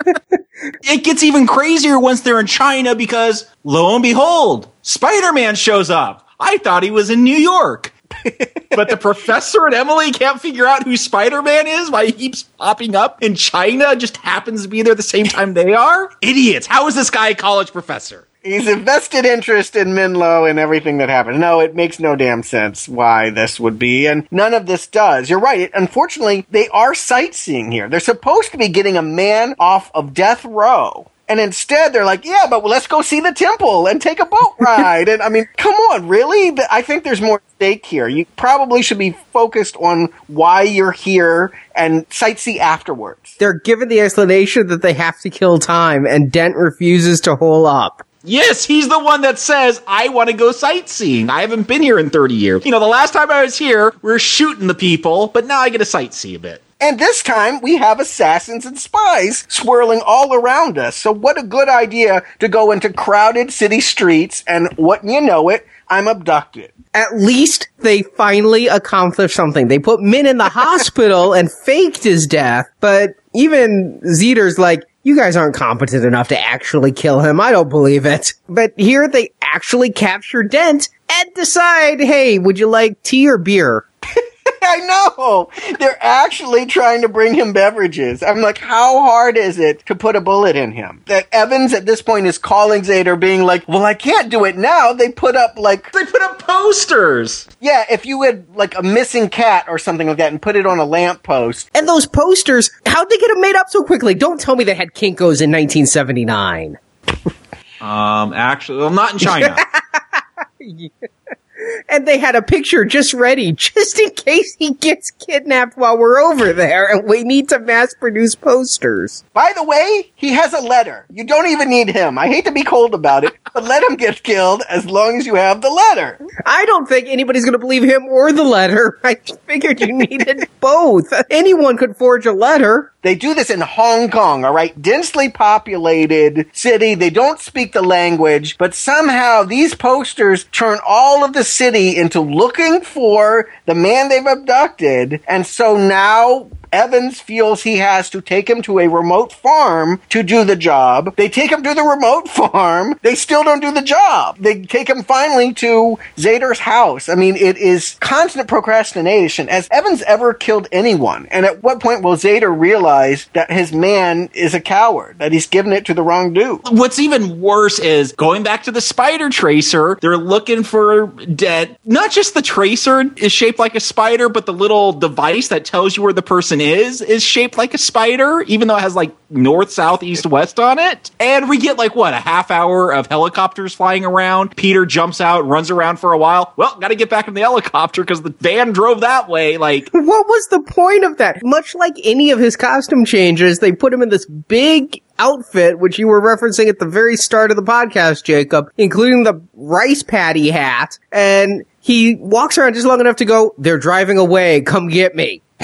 It gets even crazier once they're in China because lo and behold, Spider Man shows up. I thought he was in New York. but the professor and Emily can't figure out who Spider Man is, why he keeps popping up in China, just happens to be there the same time they are? Idiots. How is this guy a college professor? He's invested interest in Minlo and everything that happened. No, it makes no damn sense why this would be, and none of this does. You're right. It, unfortunately, they are sightseeing here. They're supposed to be getting a man off of death row. And instead, they're like, yeah, but let's go see the temple and take a boat ride. and I mean, come on, really? I think there's more stake here. You probably should be focused on why you're here and sightsee afterwards. They're given the explanation that they have to kill time, and Dent refuses to hole up. Yes, he's the one that says, I want to go sightseeing. I haven't been here in 30 years. You know, the last time I was here, we were shooting the people, but now I get to sightsee a bit. And this time we have assassins and spies swirling all around us. So what a good idea to go into crowded city streets and what you know it, I'm abducted. At least they finally accomplished something. They put Min in the hospital and faked his death, but even Zeter's like, you guys aren't competent enough to actually kill him. I don't believe it. But here they actually capture Dent and decide, hey, would you like tea or beer? I know. They're actually trying to bring him beverages. I'm like, how hard is it to put a bullet in him? That Evans at this point is calling Zader being like, well, I can't do it now. They put up like, They put up posters. yeah, if you had like a missing cat or something like that and put it on a lamppost. And those posters, how'd they get them made up so quickly? Don't tell me they had Kinkos in 1979. Um, actually, well, not in China. And they had a picture just ready, just in case he gets kidnapped while we're over there and we need to mass produce posters. By the way, he has a letter. You don't even need him. I hate to be cold about it, but let him get killed as long as you have the letter. I don't think anybody's going to believe him or the letter. I figured you needed both. Anyone could forge a letter. They do this in Hong Kong, all right? Densely populated city. They don't speak the language, but somehow these posters turn all of the city into looking for the man they've abducted. And so now Evans feels he has to take him to a remote farm to do the job. They take him to the remote farm. They still don't do the job. They take him finally to Zader's house. I mean, it is constant procrastination. Has Evans ever killed anyone? And at what point will Zader realize that his man is a coward, that he's given it to the wrong dude? What's even worse is going back to the spider tracer, they're looking for dead. Not just the tracer is shaped like a spider, but the little device that tells you where the person is is shaped like a spider, even though it has like north, south, east, west on it. And we get like what, a half hour of helicopters flying around. Peter jumps out, runs around for a while. Well, gotta get back in the helicopter because the van drove that way. Like, What was the point of that? Much like any of his costume changes, they put him in this big outfit, which you were referencing at the very start of the podcast, Jacob, including the rice paddy hat, and he walks around just long enough to go, they're driving away, come get me.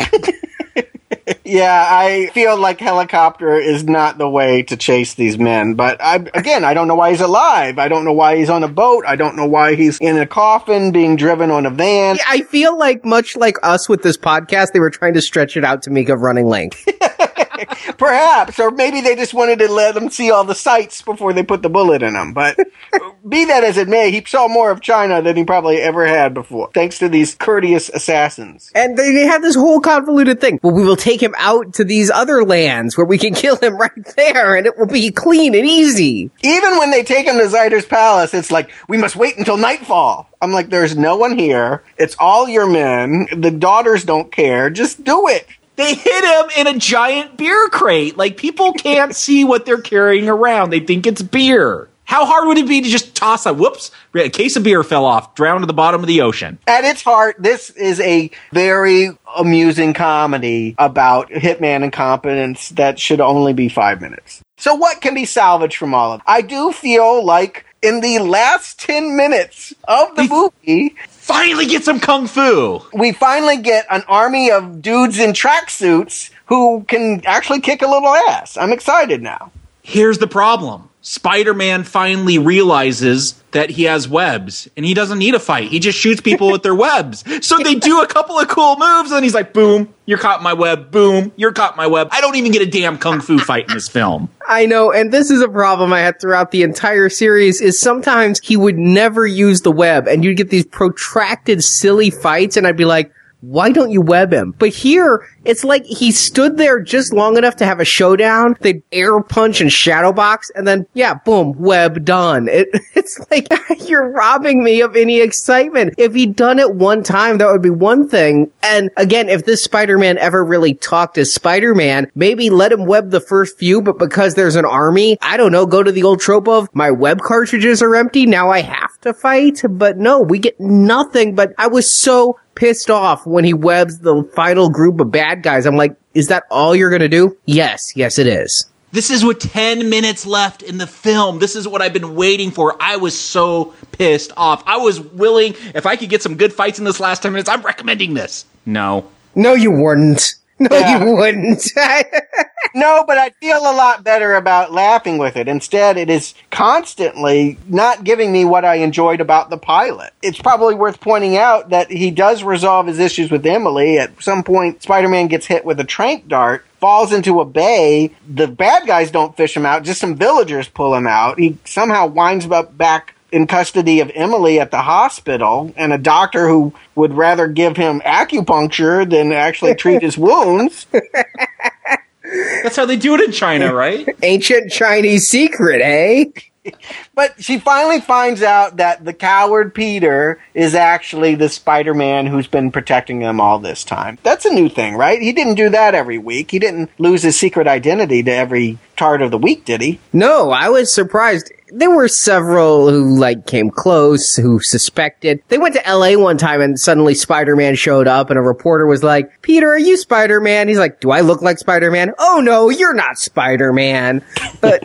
Yeah, I feel like helicopter is not the way to chase these men. But I, again, I don't know why he's alive. I don't know why he's on a boat. I don't know why he's in a coffin being driven on a van. I feel like much like us with this podcast, they were trying to stretch it out to make a running length. Perhaps, or maybe they just wanted to let him see all the sights before they put the bullet in him. But be that as it may, he saw more of China than he probably ever had before, thanks to these courteous assassins. And they they have this whole convoluted thing. Well, we will take him out to these other lands where we can kill him right there and it will be clean and easy. Even when they take him to Zyder's palace, it's like, we must wait until nightfall. I'm like, there's no one here. It's all your men. The daughters don't care. Just do it. They hit him in a giant beer crate. Like people can't see what they're carrying around. They think it's beer. How hard would it be to just toss a whoops? A case of beer fell off, drowned to the bottom of the ocean. At its heart, this is a very amusing comedy about hitman incompetence that should only be five minutes. So what can be salvaged from all of it? I do feel like in the last 10 minutes of the movie, finally get some kung fu. We finally get an army of dudes in tracksuits who can actually kick a little ass. I'm excited now. Here's the problem. Spider-Man finally realizes that he has webs and he doesn't need a fight. He just shoots people with their webs. So they do a couple of cool moves and he's like, boom, you're caught in my web. Boom, you're caught in my web. I don't even get a damn kung fu fight in this film. I know, and this is a problem I had throughout the entire series is sometimes he would never use the web and you'd get these protracted silly fights and I'd be like, why don't you web him? But here, it's like he stood there just long enough to have a showdown. They'd air punch and shadow box, and then, yeah, boom, web done. It, it's like, you're robbing me of any excitement. If he'd done it one time, that would be one thing. And again, if this Spider-Man ever really talked as Spider-Man, maybe let him web the first few, but because there's an army, I don't know, go to the old trope of my web cartridges are empty, now I have to fight. But no, we get nothing, but I was so pissed off when he webs the final group of bad guys. I'm like, is that all you're gonna do? Yes, yes, it is. This is with 10 minutes left in the film. This is what I've been waiting for. I was so pissed off. I was willing, if I could get some good fights in this last 10 minutes, I'm recommending this. No. No, you wouldn't. No, Yeah. you wouldn't. No, but I feel a lot better about laughing with it. Instead, it is constantly not giving me what I enjoyed about the pilot. It's probably worth pointing out that he does resolve his issues with Emily. At some point, Spider Man gets hit with a trank dart. Falls into a bay. The bad guys don't fish him out. Just some villagers pull him out. He somehow winds up back in custody of Emily at the hospital, and a doctor who would rather give him acupuncture than actually treat his wounds. That's how they do it in China, right? Ancient Chinese secret, eh? But she finally finds out that the coward Peter is actually the Spider Man who's been protecting them all this time. That's a new thing, right? He didn't do that every week. He didn't lose his secret identity to every tart of the week, did he? No, I was surprised. There were several who like came close, who suspected. They went to LA one time and suddenly Spider-Man showed up and a reporter was like, Peter, are you Spider-Man? He's like, do I look like Spider-Man? Oh no, you're not Spider-Man. But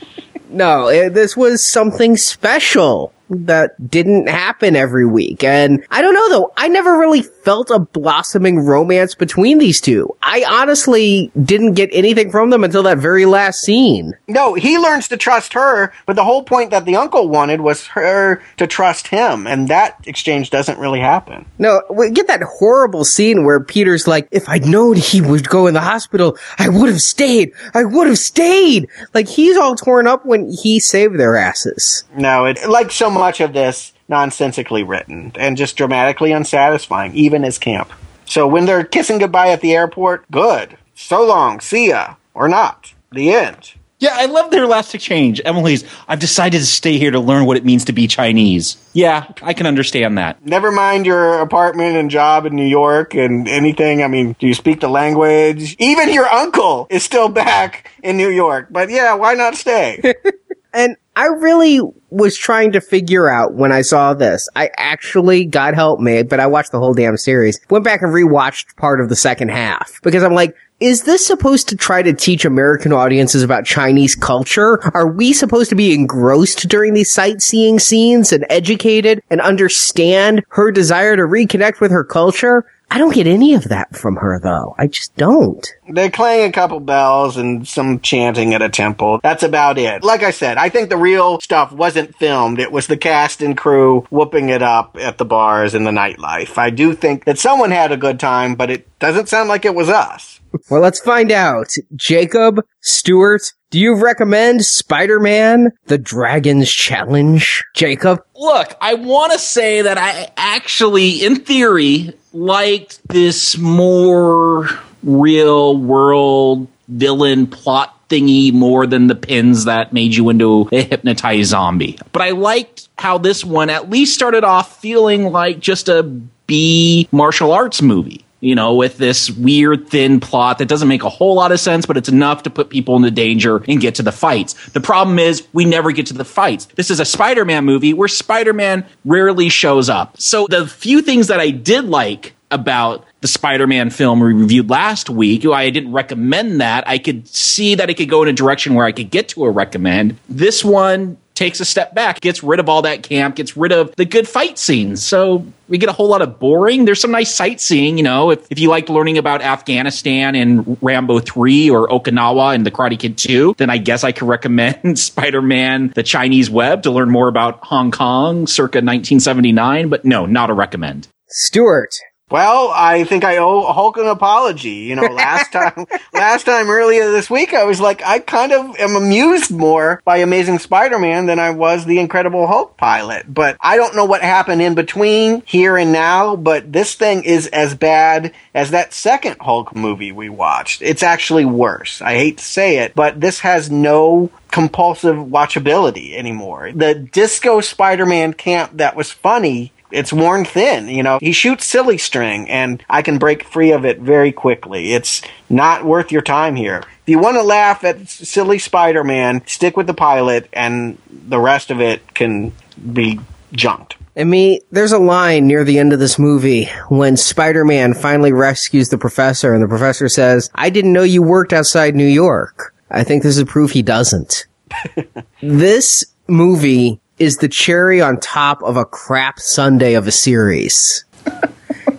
no, it, this was something special that didn't happen every week. And I don't know though, I never really felt a blossoming romance between these two. I honestly didn't get anything from them until that very last scene. No, he learns to trust her, but the whole point that the uncle wanted was her to trust him, and that exchange doesn't really happen. No, we get that horrible scene where Peter's like, if I'd known he would go in the hospital, I would have stayed. I would have stayed. Like he's all torn up when he saved their asses. No, it like so much of this nonsensically written and just dramatically unsatisfying, even as camp. So when they're kissing goodbye at the airport, good. So long, see ya, or not. The end. Yeah, I love their last exchange. Emily's, I've decided to stay here to learn what it means to be Chinese. Yeah, I can understand that. Never mind your apartment and job in New York and anything. I mean, do you speak the language? Even your uncle is still back in New York. But yeah, why not stay? And I really was trying to figure out when I saw this. I actually, God help me, but I watched the whole damn series. Went back and rewatched part of the second half because I'm like, is this supposed to try to teach American audiences about Chinese culture? Are we supposed to be engrossed during these sightseeing scenes and educated and understand her desire to reconnect with her culture? I don't get any of that from her though. I just don't. They clang a couple bells and some chanting at a temple. That's about it. Like I said, I think the real stuff wasn't filmed. It was the cast and crew whooping it up at the bars and the nightlife. I do think that someone had a good time, but it doesn't sound like it was us. Well, let's find out. Jacob, Stewart, do you recommend Spider-Man, The Dragon's Challenge? Jacob? Look, I want to say that I actually, in theory, liked this more real world villain plot thingy more than the pins that made you into a hypnotized zombie. But I liked how this one at least started off feeling like just a B martial arts movie. You know, with this weird thin plot that doesn't make a whole lot of sense, but it's enough to put people into danger and get to the fights. The problem is we never get to the fights. This is a Spider-Man movie where Spider-Man rarely shows up. So the few things that I did like about the Spider-Man film we reviewed last week. I didn't recommend that. I could see that it could go in a direction where I could get to a recommend. This one takes a step back, gets rid of all that camp, gets rid of the good fight scenes. So we get a whole lot of boring. There's some nice sightseeing, you know, if, if you liked learning about Afghanistan and Rambo 3 or Okinawa and The Karate Kid 2, then I guess I could recommend Spider-Man The Chinese Web to learn more about Hong Kong circa 1979, but no, not a recommend. Stuart, Well, I think I owe Hulk an apology. You know, last time, last time earlier this week, I was like, I kind of am amused more by Amazing Spider-Man than I was the Incredible Hulk pilot. But I don't know what happened in between here and now, but this thing is as bad as that second Hulk movie we watched. It's actually worse. I hate to say it, but this has no compulsive watchability anymore. The disco Spider-Man camp that was funny it's worn thin. You know, he shoots silly string, and I can break free of it very quickly. It's not worth your time here. If you want to laugh at silly Spider Man, stick with the pilot, and the rest of it can be junked. I mean, there's a line near the end of this movie when Spider-Man finally rescues the professor and the professor says, I didn't know you worked outside New York. I think this is proof he doesn't. this movie is the cherry on top of a crap sundae of a series.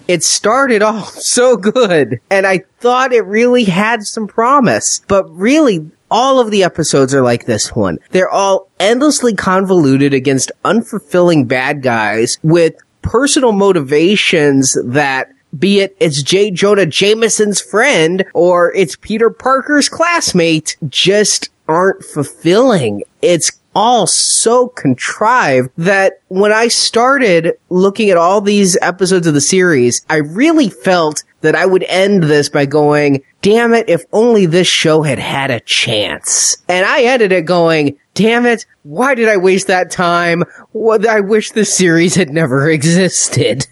it started off so good, and I thought it really had some promise, but really, all of the episodes are like this one. They're all endlessly convoluted against unfulfilling bad guys with personal motivations that be it it's J. Jonah Jameson's friend or it's Peter Parker's classmate, just aren't fulfilling. It's all so contrived that when I started looking at all these episodes of the series, I really felt that I would end this by going, damn it, if only this show had had a chance. And I ended it going, damn it, why did I waste that time? I wish the series had never existed.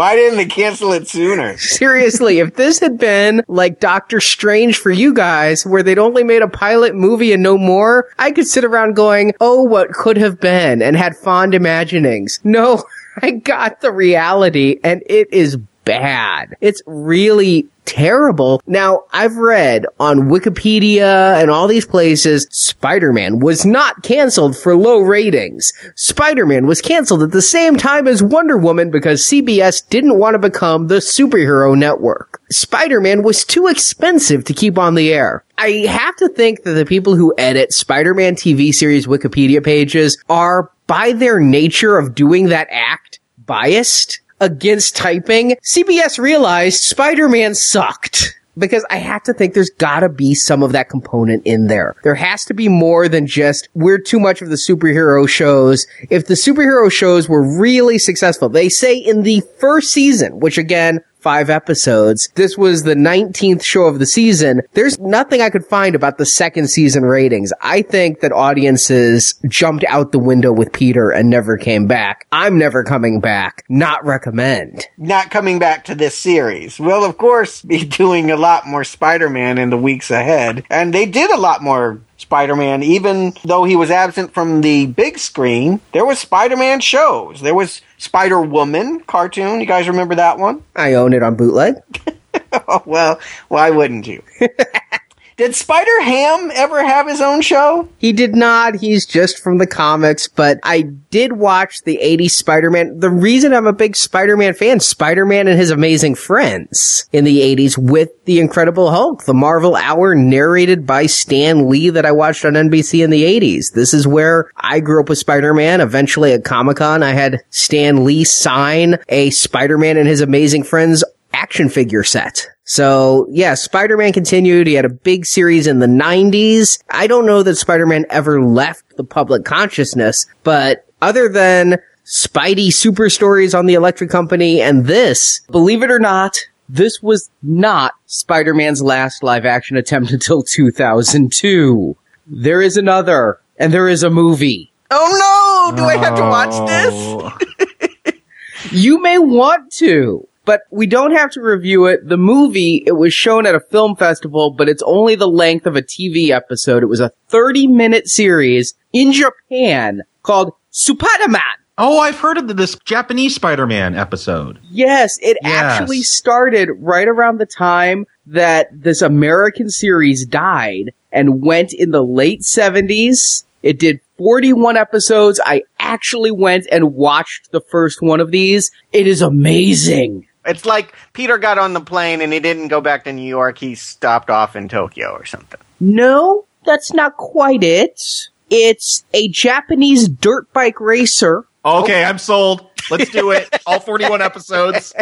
Why didn't they cancel it sooner? Seriously, if this had been like Doctor Strange for you guys, where they'd only made a pilot movie and no more, I could sit around going, oh, what could have been and had fond imaginings. No, I got the reality and it is bad. It's really terrible. Now, I've read on Wikipedia and all these places, Spider-Man was not canceled for low ratings. Spider-Man was canceled at the same time as Wonder Woman because CBS didn't want to become the superhero network. Spider-Man was too expensive to keep on the air. I have to think that the people who edit Spider-Man TV series Wikipedia pages are, by their nature of doing that act, biased against typing, CBS realized Spider-Man sucked. Because I have to think there's gotta be some of that component in there. There has to be more than just, we're too much of the superhero shows. If the superhero shows were really successful, they say in the first season, which again, five episodes. This was the 19th show of the season. There's nothing I could find about the second season ratings. I think that audiences jumped out the window with Peter and never came back. I'm never coming back. Not recommend. Not coming back to this series. We'll, of course, be doing a lot more Spider-Man in the weeks ahead. And they did a lot more Spider-Man, even though he was absent from the big screen, there was Spider-Man shows. There was Spider-Woman cartoon. You guys remember that one? I own it on bootleg. oh, well, why wouldn't you? Did Spider Ham ever have his own show? He did not. He's just from the comics, but I did watch the 80s Spider-Man. The reason I'm a big Spider-Man fan, Spider-Man and his amazing friends in the 80s with the Incredible Hulk, the Marvel Hour narrated by Stan Lee that I watched on NBC in the 80s. This is where I grew up with Spider-Man. Eventually at Comic-Con, I had Stan Lee sign a Spider-Man and his amazing friends action figure set. So yeah, Spider-Man continued. He had a big series in the 90s. I don't know that Spider-Man ever left the public consciousness, but other than Spidey super stories on the Electric Company and this, believe it or not, this was not Spider-Man's last live action attempt until 2002. There is another, and there is a movie. Oh no! Do I have to watch this? you may want to. But we don't have to review it. The movie, it was shown at a film festival, but it's only the length of a TV episode. It was a 30 minute series in Japan called Supaidaman. Oh, I've heard of this Japanese Spider-Man episode. Yes, it Yes. actually started right around the time that this American series died and went in the late 70s. It did 41 episodes. I actually went and watched the first one of these. It is amazing. It's like Peter got on the plane and he didn't go back to New York. He stopped off in Tokyo or something. No, that's not quite it. It's a Japanese dirt bike racer Okay, I'm sold. Let's do it. All 41 episodes.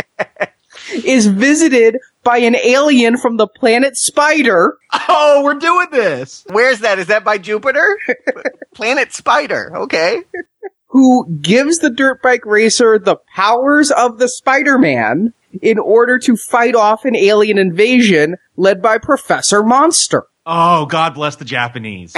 is visited by an alien from the planet Spider. Oh, we're doing this. Where's that? Is that by Jupiter? Planet Spider. Okay. Who gives the dirt bike racer the powers of the Spider-Man in order to fight off an alien invasion led by Professor Monster. Oh, God bless the Japanese.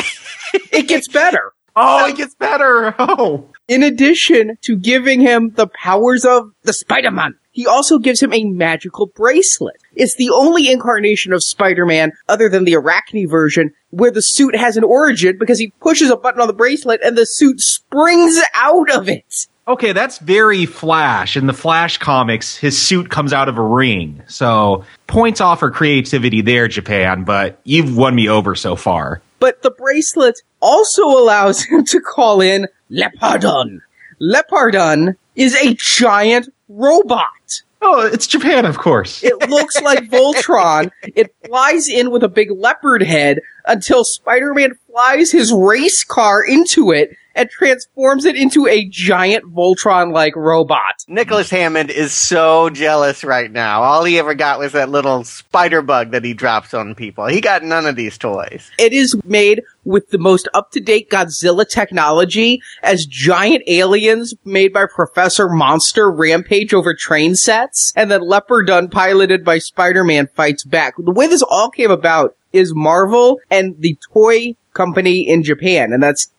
It gets better. Oh, it gets better. Oh. In addition to giving him the powers of the Spider-Man, he also gives him a magical bracelet. It's the only incarnation of Spider-Man other than the Arachne version where the suit has an origin because he pushes a button on the bracelet and the suit springs out of it. Okay, that's very Flash. In the Flash comics, his suit comes out of a ring. So, points off for creativity there, Japan, but you've won me over so far. But the bracelet also allows him to call in Leopardon. Leopardon is a giant robot. Oh, it's Japan, of course. It looks like Voltron. It flies in with a big leopard head until Spider-Man flies his race car into it and transforms it into a giant Voltron-like robot. Nicholas Hammond is so jealous right now. All he ever got was that little spider bug that he drops on people. He got none of these toys. It is made with the most up-to-date Godzilla technology as giant aliens made by Professor Monster rampage over train sets, and then Leopardon piloted by Spider-Man fights back. The way this all came about is Marvel and the toy company in Japan, and that's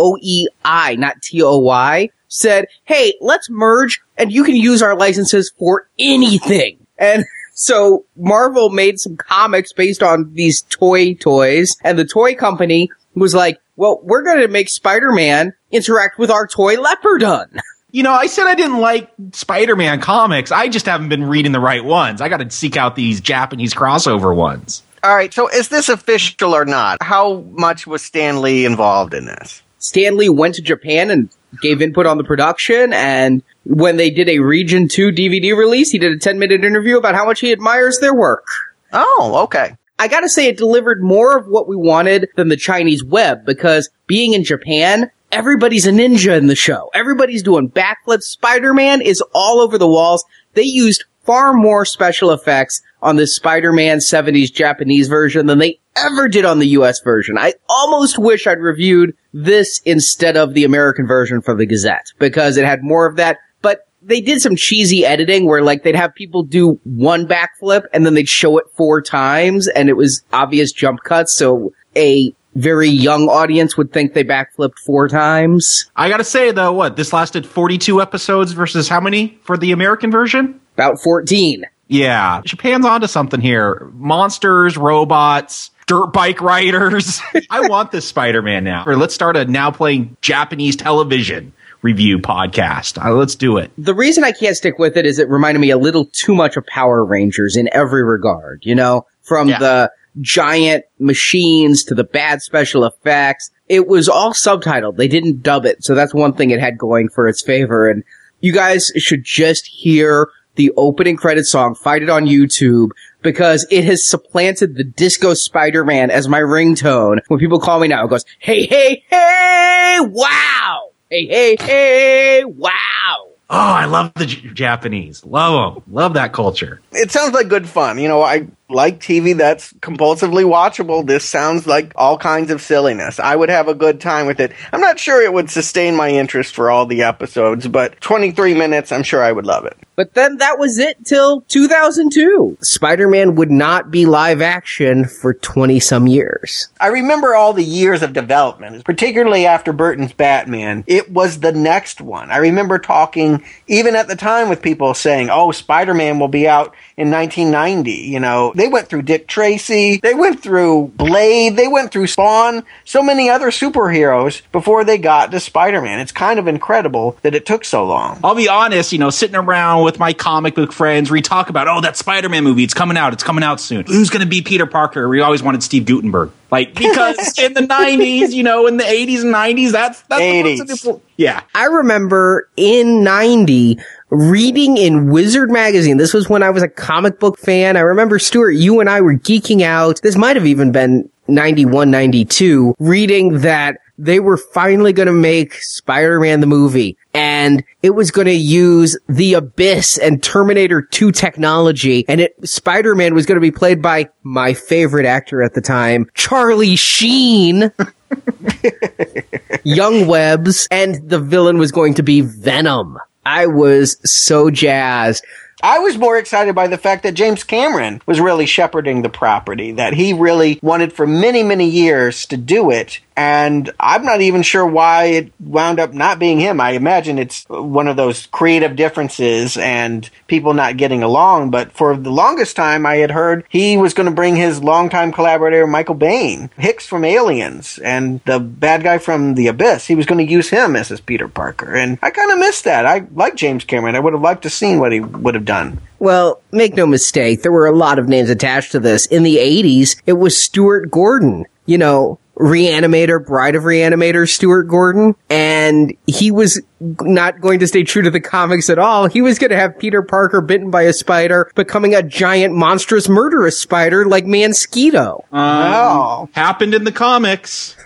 T-O-E-I, not T-O-Y, said, hey, let's merge and you can use our licenses for anything. And so Marvel made some comics based on these toy toys, and the toy company was like, well, we're going to make Spider-Man interact with our toy Leopardon. You know, I said I didn't like Spider-Man comics. I just haven't been reading the right ones. I got to seek out these Japanese crossover ones. All right, so is this official or not? How much was Stan Lee involved in this? Stan Lee went to Japan and gave input on the production, and when they did a Region 2 DVD release, he did a 10 minute interview about how much he admires their work. Oh, okay. I gotta say it delivered more of what we wanted than the Chinese web because being in Japan, everybody's a ninja in the show. Everybody's doing backflips. Spider-Man is all over the walls. They used far more special effects on the Spider-Man 70s Japanese version than they ever did on the US version. I almost wish I'd reviewed this instead of the American version for the Gazette because it had more of that. But they did some cheesy editing where like they'd have people do one backflip and then they'd show it four times and it was obvious jump cuts. So a very young audience would think they backflipped four times. I got to say though, what this lasted 42 episodes versus how many for the American version? About 14. Yeah, Japan's onto something here. Monsters, robots, dirt bike riders. I want this Spider-Man now. Or let's start a now playing Japanese television review podcast. Uh, let's do it. The reason I can't stick with it is it reminded me a little too much of Power Rangers in every regard, you know, from Yeah. the giant machines to the bad special effects. It was all subtitled. They didn't dub it. So that's one thing it had going for its favor. And you guys should just hear the opening credit song, Fight It on YouTube, because it has supplanted the Disco Spider-Man as my ringtone. When people call me now, it goes, hey, hey, hey, wow! Hey, hey, hey, wow! Oh, I love the J- Japanese. Love them. Love that culture. It sounds like good fun. You know, I like TV that's compulsively watchable, this sounds like all kinds of silliness. I would have a good time with it. I'm not sure it would sustain my interest for all the episodes, but 23 minutes, I'm sure I would love it. But then that was it till 2002. Spider-Man would not be live action for 20 some years. I remember all the years of development, particularly after Burton's Batman. It was the next one. I remember talking, even at the time, with people saying, oh, Spider Man will be out in 1990. You know, they went through Dick Tracy, they went through Blade, they went through Spawn, so many other superheroes before they got to Spider Man. It's kind of incredible that it took so long. I'll be honest, you know, sitting around with my comic book friends, we talk about, oh, that Spider Man movie, it's coming out, it's coming out soon. Who's going to be Peter Parker? We always wanted Steve Guttenberg. Like, because in the 90s, you know, in the 80s and 90s, that's, that's 80s. yeah. I remember in 90 reading in Wizard magazine. This was when I was a comic book fan. I remember Stuart, you and I were geeking out. This might have even been 91, 92, reading that they were finally going to make Spider-Man the movie and it was going to use the Abyss and Terminator 2 technology and it, Spider-Man was going to be played by my favorite actor at the time, Charlie Sheen. Young Webs and the villain was going to be Venom. I was so jazzed. I was more excited by the fact that James Cameron was really shepherding the property, that he really wanted for many, many years to do it. And I'm not even sure why it wound up not being him. I imagine it's one of those creative differences and people not getting along. But for the longest time, I had heard he was going to bring his longtime collaborator, Michael Biehn, Hicks from Aliens, and the bad guy from The Abyss. He was going to use him as his Peter Parker. And I kind of missed that. I like James Cameron. I would have liked to seen what he would have done. Well, make no mistake, there were a lot of names attached to this. In the 80s, it was Stuart Gordon. You know, Reanimator, Bride of Reanimator, Stuart Gordon, and he was not going to stay true to the comics at all. He was going to have Peter Parker bitten by a spider, becoming a giant, monstrous, murderous spider like Mosquito. Um, Oh. Happened in the comics.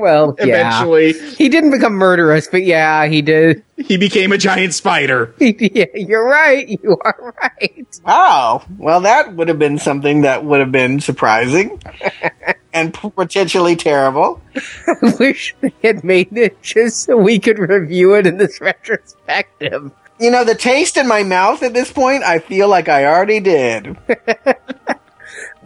Well, yeah. Eventually, He didn't become murderous, but yeah, he did. he became a giant spider. yeah, you're right. You are right. Oh, well, that would have been something that would have been surprising and potentially terrible. I wish they had made it just so we could review it in this retrospective. You know, the taste in my mouth at this point, I feel like I already did.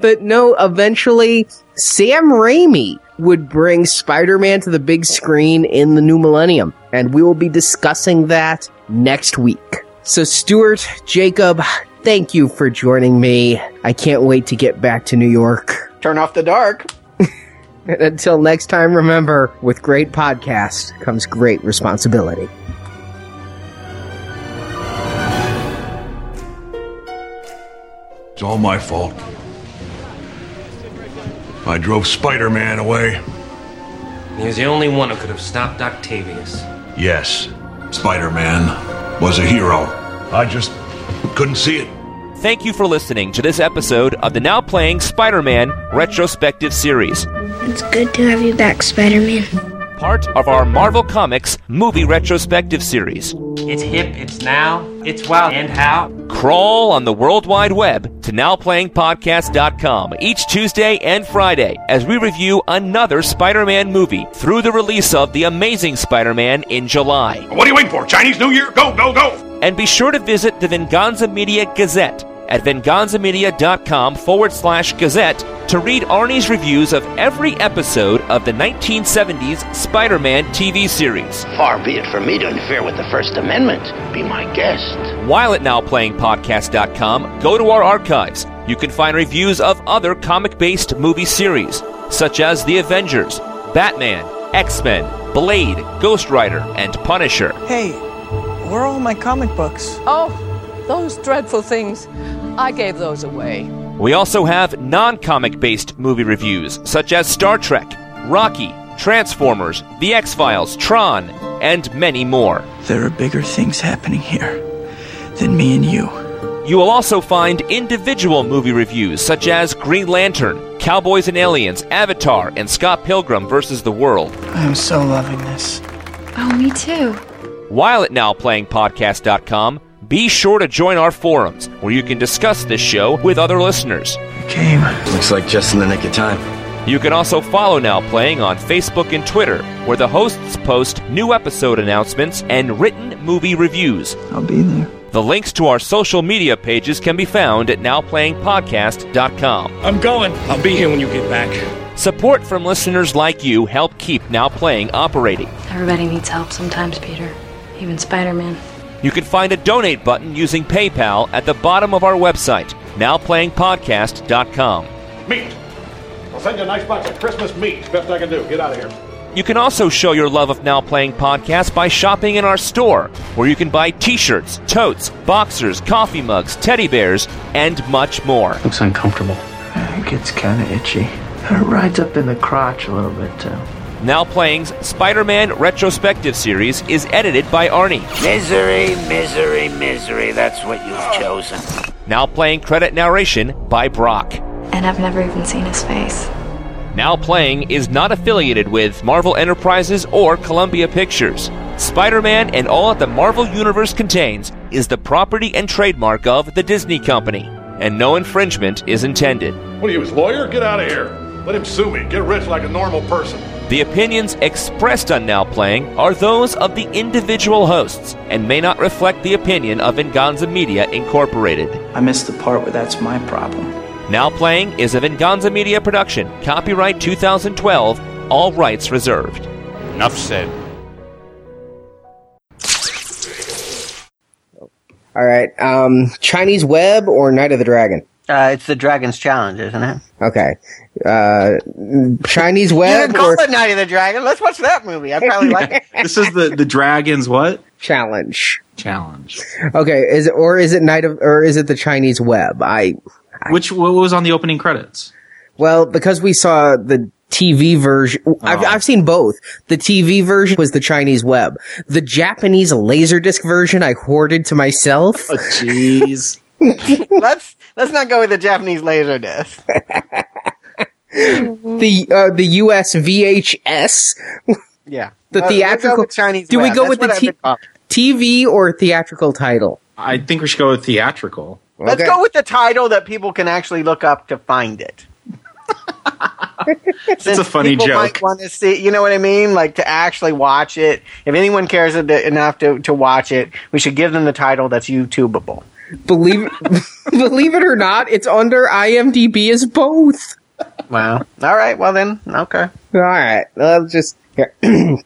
But no, eventually, Sam Raimi would bring Spider-Man to the big screen in the new millennium. And we will be discussing that next week. So Stuart, Jacob, thank you for joining me. I can't wait to get back to New York. Turn off the dark. And until next time, remember, with great podcast comes great responsibility. It's all my fault. I drove Spider Man away. He was the only one who could have stopped Octavius. Yes, Spider Man was a hero. I just couldn't see it. Thank you for listening to this episode of the now playing Spider Man retrospective series, It's good to have you back, Spider Man. Part of our Marvel Comics movie retrospective series. It's hip, it's now, it's wild, and how? Crawl on the World Wide Web to nowplayingpodcast.com each Tuesday and Friday as we review another Spider Man movie through the release of The Amazing Spider Man in July. What are you waiting for? Chinese New Year? Go, go, go! And be sure to visit the Venganza Media Gazette at venganzamedia.com forward slash gazette to read Arnie's reviews of every episode of the 1970s Spider Man TV series. Far be it from me to interfere with the First Amendment. Be my guest. While at nowplayingpodcast.com, go to our archives. You can find reviews of other comic based movie series, such as The Avengers, Batman, X Men, Blade, Ghost Rider, and Punisher. Hey, where are all my comic books? Oh, those dreadful things. I gave those away. We also have non comic based movie reviews, such as Star Trek, Rocky, Transformers, The X Files, Tron, and many more. There are bigger things happening here than me and you. You will also find individual movie reviews such as Green Lantern, Cowboys and Aliens, Avatar, and Scott Pilgrim vs. the World. I'm so loving this. Oh, me too. While at nowplayingpodcast.com, Be sure to join our forums where you can discuss this show with other listeners. Game. Looks like just in the nick of time. You can also follow Now Playing on Facebook and Twitter, where the hosts post new episode announcements and written movie reviews. I'll be there. The links to our social media pages can be found at nowplayingpodcast.com. I'm going. I'll be here when you get back. Support from listeners like you help keep Now Playing operating. Everybody needs help sometimes, Peter. Even Spider Man. You can find a donate button using PayPal at the bottom of our website, nowplayingpodcast.com. Meat. I'll send you a nice box of Christmas meat. Best I can do. Get out of here. You can also show your love of Now Playing Podcast by shopping in our store, where you can buy t shirts, totes, boxers, coffee mugs, teddy bears, and much more. Looks uncomfortable. It gets kind of itchy. It rides up in the crotch a little bit, too. Now Playing's Spider Man retrospective series is edited by Arnie. Misery, misery, misery. That's what you've chosen. Now Playing credit narration by Brock. And I've never even seen his face. Now Playing is not affiliated with Marvel Enterprises or Columbia Pictures. Spider Man and all that the Marvel Universe contains is the property and trademark of the Disney Company, and no infringement is intended. What are you, his lawyer? Get out of here. Let him sue me. Get rich like a normal person. The opinions expressed on Now Playing are those of the individual hosts and may not reflect the opinion of Venganza Media Incorporated. I missed the part where that's my problem. Now Playing is a Venganza Media production. Copyright 2012. All rights reserved. Enough said. All right. Um, Chinese Web or Night of the Dragon? Uh, it's the Dragon's Challenge, isn't it? Okay. Uh, Chinese Web didn't call or it Night of the Dragon. Let's watch that movie. I probably like it. this is the the dragons what Challenge? challenge. Okay. Is it or is it Night of or is it the Chinese Web? I Which what was on the opening credits? well because we saw the TV version. I've, Oh. I've seen both. The TV version was the Chinese Web. The Japanese Laserdisc version I hoarded to myself. Oh, jeez. let's let's not go with the Japanese laser disc. the uh, the US VHS. Yeah. The Uh, theatrical Chinese Do we go with the what I've T- TV or theatrical title? I think we should go with theatrical. Let's Okay. go with the title that people can actually look up to find it. It's a funny people joke. Might want to see, you know what I mean? Like to actually watch it. If anyone cares enough to, to watch it, we should give them the title that's YouTubeable. Believe believe it or not, it's under IMDb as both. Wow. All right. Well then, okay. All right, let's just here.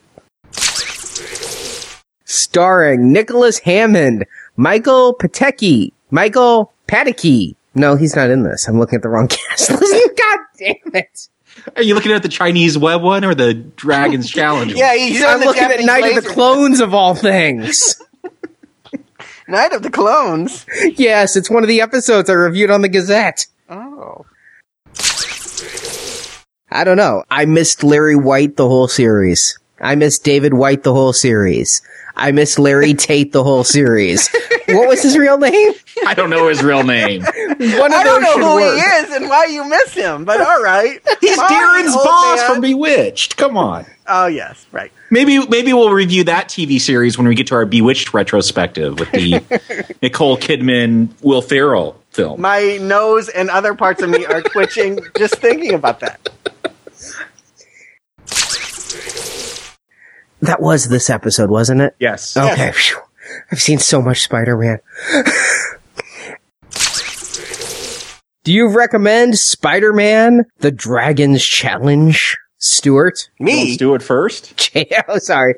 starring Nicholas Hammond, Michael Pataki, Michael Pataki. No, he's not in this. I'm looking at the wrong cast. God damn it! Are you looking at the Chinese web one or the Dragons Challenge? Yeah, he's on I'm the looking at Japanese Night of the Clones of all things. Night of the Clones. yes, it's one of the episodes I reviewed on the Gazette. Oh. I don't know. I missed Larry White the whole series. I missed David White the whole series. I missed Larry Tate the whole series. what was his real name? I don't know his real name. One of I don't those know who work. he is and why you miss him, but all right. He's Darrin's boss man. from Bewitched. Come on. Oh yes, right. Maybe maybe we'll review that TV series when we get to our Bewitched retrospective with the Nicole Kidman Will Ferrell film. My nose and other parts of me are twitching just thinking about that. That was this episode, wasn't it? Yes. Okay. phew. I've seen so much Spider-Man. Do you recommend Spider-Man: The Dragon's Challenge, Stuart? Let's do it first. oh, sorry.